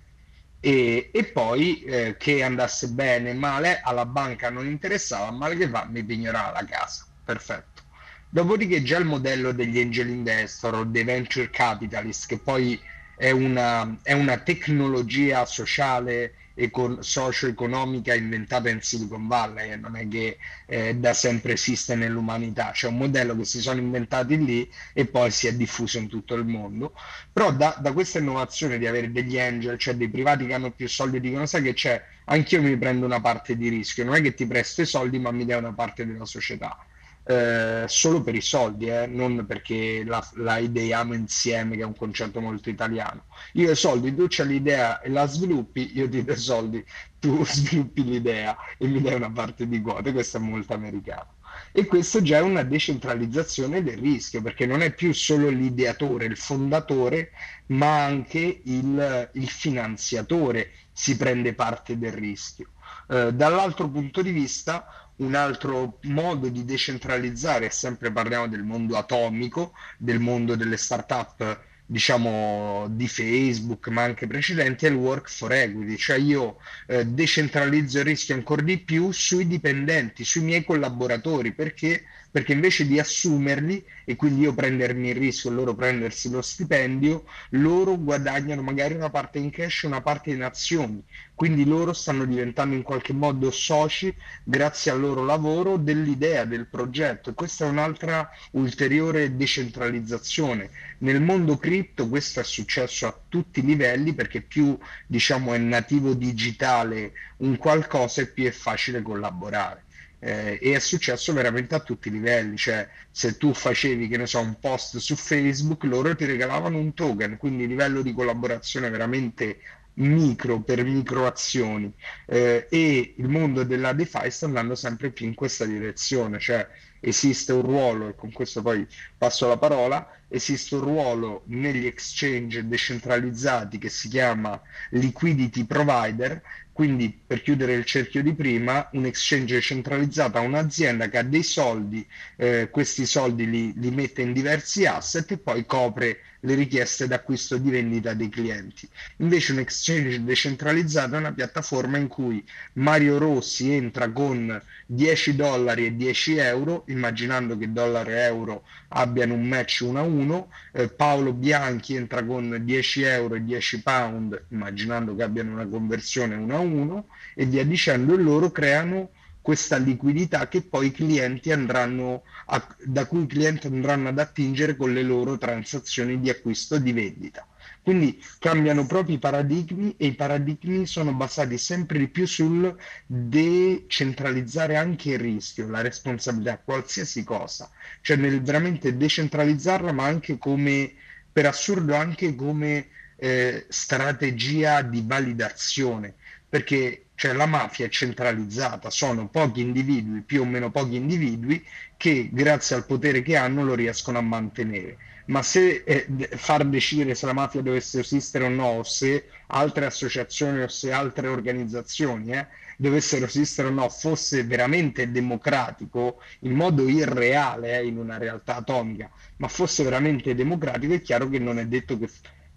e, e poi eh, che andasse bene, male, alla banca non interessava, male che va, mi pignorava la casa. Perfetto. Dopodiché già il modello degli angel investor o dei venture capitalist, che poi è una, è una tecnologia sociale econ- socio-economica inventata in Silicon Valley e non è che eh, da sempre esiste nell'umanità, c'è un modello che si sono inventati lì e poi si è diffuso in tutto il mondo. Però da, da questa innovazione di avere degli angel, cioè dei privati che hanno più soldi, dicono sai che c'è, anch'io mi prendo una parte di rischio, non è che ti presto i soldi ma mi dai una parte della società eh, solo per i soldi, eh, non perché la, la, ideiamo insieme, che è un concetto molto italiano. Io i soldi, tu c'hai l'idea e la sviluppi, io ti do i soldi, tu sviluppi l'idea e mi dai una parte di quote, questo è molto americano. E questo già è una decentralizzazione del rischio, perché non è più solo l'ideatore, il fondatore, ma anche il, il finanziatore si prende parte del rischio. Eh, dall'altro punto di vista, un altro modo di decentralizzare, sempre parliamo del mondo atomico, del mondo delle start-up, diciamo di Facebook, ma anche precedenti, è il work for equity, cioè io eh, decentralizzo il rischio ancora di più sui dipendenti, sui miei collaboratori, perché perché invece di assumerli e quindi io prendermi il rischio e loro prendersi lo stipendio, loro guadagnano magari una parte in cash e una parte in azioni, quindi loro stanno diventando in qualche modo soci grazie al loro lavoro dell'idea, del progetto. Questa è un'altra ulteriore decentralizzazione. Nel mondo cripto questo è successo a tutti i livelli perché più diciamo è nativo digitale un qualcosa e più è facile collaborare eh, e è successo veramente a tutti i livelli, cioè se tu facevi, che ne so, un post su Facebook, loro ti regalavano un token, quindi livello di collaborazione veramente micro per micro azioni. Eh, e il mondo della DeFi sta andando sempre più in questa direzione, cioè esiste un ruolo, e con questo poi passo la parola, esiste un ruolo negli exchange decentralizzati che si chiama liquidity provider, quindi per chiudere il cerchio di prima, un exchange centralizzato a un'azienda che ha dei soldi, eh, questi soldi li, li mette in diversi asset e poi copre le richieste d'acquisto di vendita dei clienti. Invece un exchange decentralizzato è una piattaforma in cui Mario Rossi entra con 10 dollari e 10 euro, immaginando che dollaro e euro abbiano un match 1 a 1, eh, Paolo Bianchi entra con 10 euro e 10 pound, immaginando che abbiano una conversione 1 a 1, e via dicendo, e loro creano questa liquidità che poi i clienti andranno a, da cui i clienti andranno ad attingere con le loro transazioni di acquisto e di vendita. Quindi cambiano proprio i paradigmi e i paradigmi sono basati sempre di più sul decentralizzare anche il rischio, la responsabilità, qualsiasi cosa, cioè nel veramente decentralizzarla, ma anche come, per assurdo, anche come eh, strategia di validazione, perché cioè la mafia è centralizzata, sono pochi individui, più o meno pochi individui, che grazie al potere che hanno lo riescono a mantenere. Ma se eh, far decidere se la mafia dovesse esistere o no, o se altre associazioni o se altre organizzazioni eh, dovessero esistere o no, fosse veramente democratico, in modo irreale, eh, in una realtà atomica, ma fosse veramente democratico, è chiaro che non è detto che,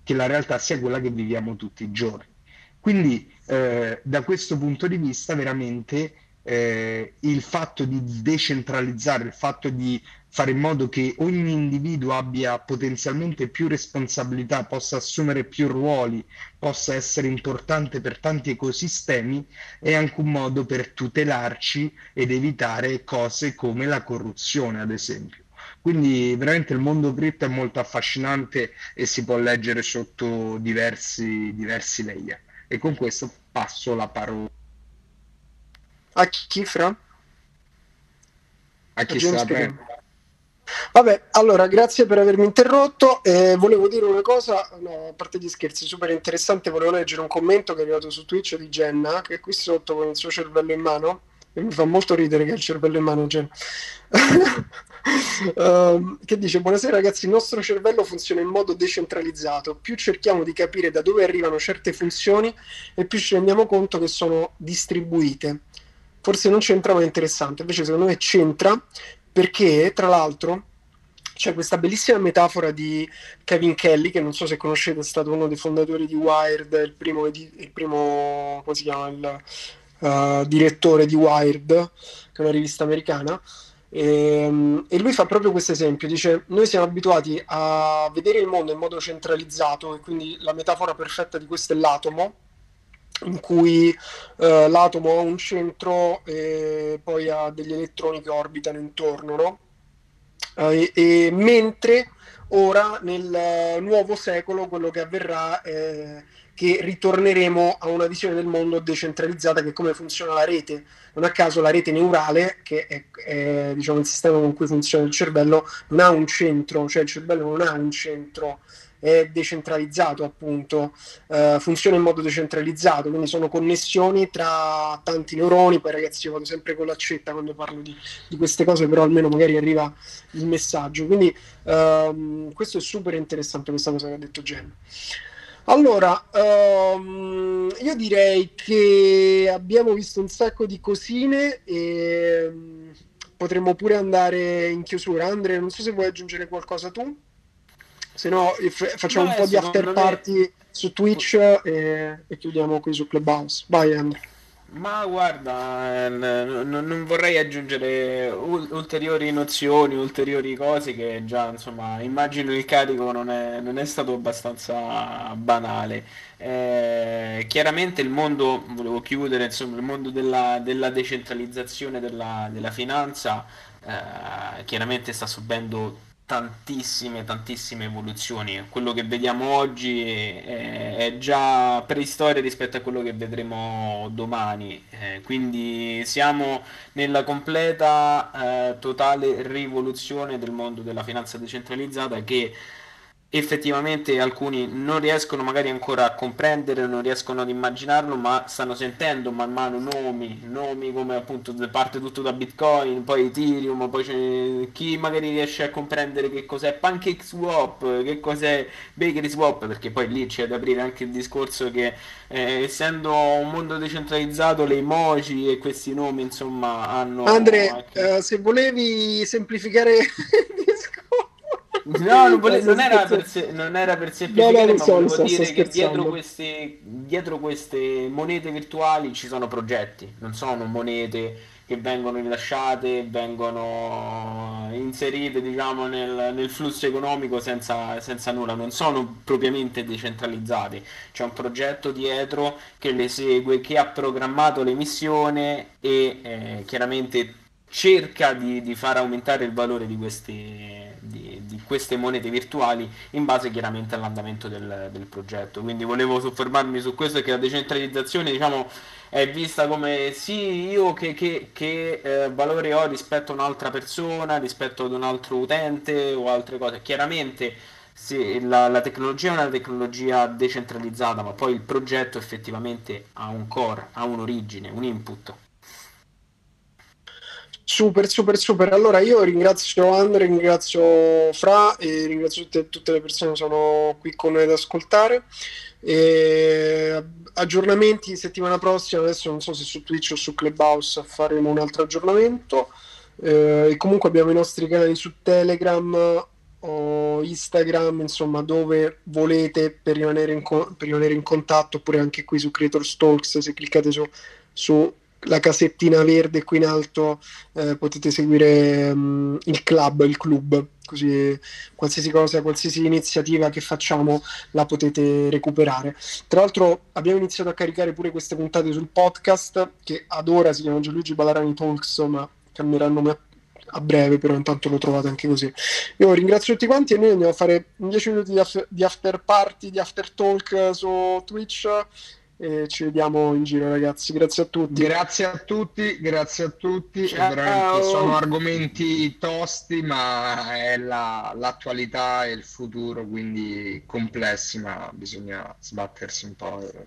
che la realtà sia quella che viviamo tutti i giorni. Quindi eh, da questo punto di vista veramente eh, il fatto di decentralizzare, il fatto di fare in modo che ogni individuo abbia potenzialmente più responsabilità, possa assumere più ruoli, possa essere importante per tanti ecosistemi, è anche un modo per tutelarci ed evitare cose come la corruzione, ad esempio. Quindi veramente il mondo cripto è molto affascinante e si può leggere sotto diversi, diversi layer. E con questo passo la parola a chi fra? A chi sta. Vabbè, allora grazie per avermi interrotto. Eh, volevo dire una cosa, no, a parte gli scherzi, super interessante. Volevo leggere un commento che è arrivato su Twitch di Jenna, che è qui sotto con il suo cervello in mano. E mi fa molto ridere che ha il cervello in mano, Jenna. uh, che dice: Buonasera ragazzi, il nostro cervello funziona in modo decentralizzato. Più cerchiamo di capire da dove arrivano certe funzioni, e più ci rendiamo conto che sono distribuite. Forse non c'entra, ma è interessante. Invece, secondo me, c'entra perché, tra l'altro, c'è questa bellissima metafora di Kevin Kelly, che non so se conoscete, è stato uno dei fondatori di Wired, il primo, il primo come si chiama, il uh, direttore di Wired, che è una rivista americana. E, ehm, e, lui fa proprio questo esempio, dice noi siamo abituati a vedere il mondo in modo centralizzato e quindi la metafora perfetta di questo è l'atomo, in cui eh, l'atomo ha un centro e poi ha degli elettroni che orbitano intorno, no? eh, e, mentre ora nel nuovo secolo quello che avverrà è che ritorneremo a una visione del mondo decentralizzata che è come funziona la rete. Non a caso la rete neurale, che è, è diciamo, il sistema con cui funziona il cervello, non ha un centro, cioè il cervello non ha un centro è decentralizzato appunto, uh, funziona in modo decentralizzato, quindi sono connessioni tra tanti neuroni, poi ragazzi io vado sempre con l'accetta quando parlo di, di queste cose, però almeno magari arriva il messaggio, quindi uh, questo è super interessante questa cosa che ha detto Jen. Allora, um, io direi che abbiamo visto un sacco di cosine e um, potremmo pure andare in chiusura. Andre, non so se vuoi aggiungere qualcosa tu se no facciamo no, un po' di after party è... su Twitch e, e, chiudiamo qui su Clubhouse. Vai Andrea. Ma guarda, eh, non vorrei aggiungere ulteriori nozioni, ulteriori cose che già, insomma, immagino il carico non è, non è stato abbastanza banale. Eh, chiaramente il mondo, volevo chiudere, insomma, il mondo della, della decentralizzazione della, della finanza eh, chiaramente sta subendo tantissime, tantissime evoluzioni. Quello che vediamo oggi è, è già preistoria rispetto a quello che vedremo domani. Eh, quindi siamo nella completa, eh, totale rivoluzione del mondo della finanza decentralizzata che effettivamente alcuni non riescono magari ancora a comprendere, non riescono ad immaginarlo, ma stanno sentendo man mano nomi, nomi come appunto parte tutto da Bitcoin, poi Ethereum, poi c'è chi magari riesce a comprendere che cos'è Pancake Swap, che cos'è Bakery Swap, perché poi lì c'è da aprire anche il discorso che eh, essendo un mondo decentralizzato le emoji e questi nomi insomma hanno... Andre, anche... uh, se volevi semplificare il discorso No, non, vole- non, era per se- non, era per semplificare, no, no, ma so, volevo so, dire che dietro queste, dietro queste monete virtuali ci sono progetti, non sono monete che vengono rilasciate, vengono inserite diciamo, nel, nel flusso economico senza, senza, nulla, non sono propriamente decentralizzate, c'è un progetto dietro che le segue, che ha programmato l'emissione e eh, chiaramente cerca di, di, far aumentare il valore di di queste monete virtuali in base chiaramente all'andamento del, del, progetto. Quindi volevo soffermarmi su questo che la decentralizzazione diciamo, è vista come sì, io che, che, che eh, valore ho rispetto a un'altra persona, rispetto ad un altro utente o altre cose. Chiaramente sì, la, la, tecnologia è una tecnologia decentralizzata, ma poi il progetto effettivamente ha un core, ha un'origine, un input. Super, super, super. Allora io ringrazio Andre, ringrazio Fra e ringrazio tutte, tutte le persone che sono qui con noi ad ascoltare. E aggiornamenti settimana prossima, adesso non so se su Twitch o su Clubhouse faremo un altro aggiornamento. Eh, e comunque abbiamo i nostri canali su Telegram o Instagram, insomma, dove volete per rimanere in, co- per rimanere in contatto, oppure anche qui su Creator Talks, se cliccate su, su la casettina verde qui in alto eh, potete seguire um, il club, il club, così qualsiasi cosa, qualsiasi iniziativa che facciamo la potete recuperare. Tra l'altro abbiamo iniziato a caricare pure queste puntate sul podcast che ad ora si chiama Gianluigi Balarani Talks, ma cambierà nome a, a breve, però intanto lo trovate anche così. Io ringrazio tutti quanti e noi andiamo a fare 10 minuti di after, di after party, di after talk su Twitch e ci vediamo in giro ragazzi. Grazie a tutti. Grazie a tutti grazie a tutti. Sono argomenti tosti ma è la, l'attualità e il futuro quindi complessi ma bisogna sbattersi un po'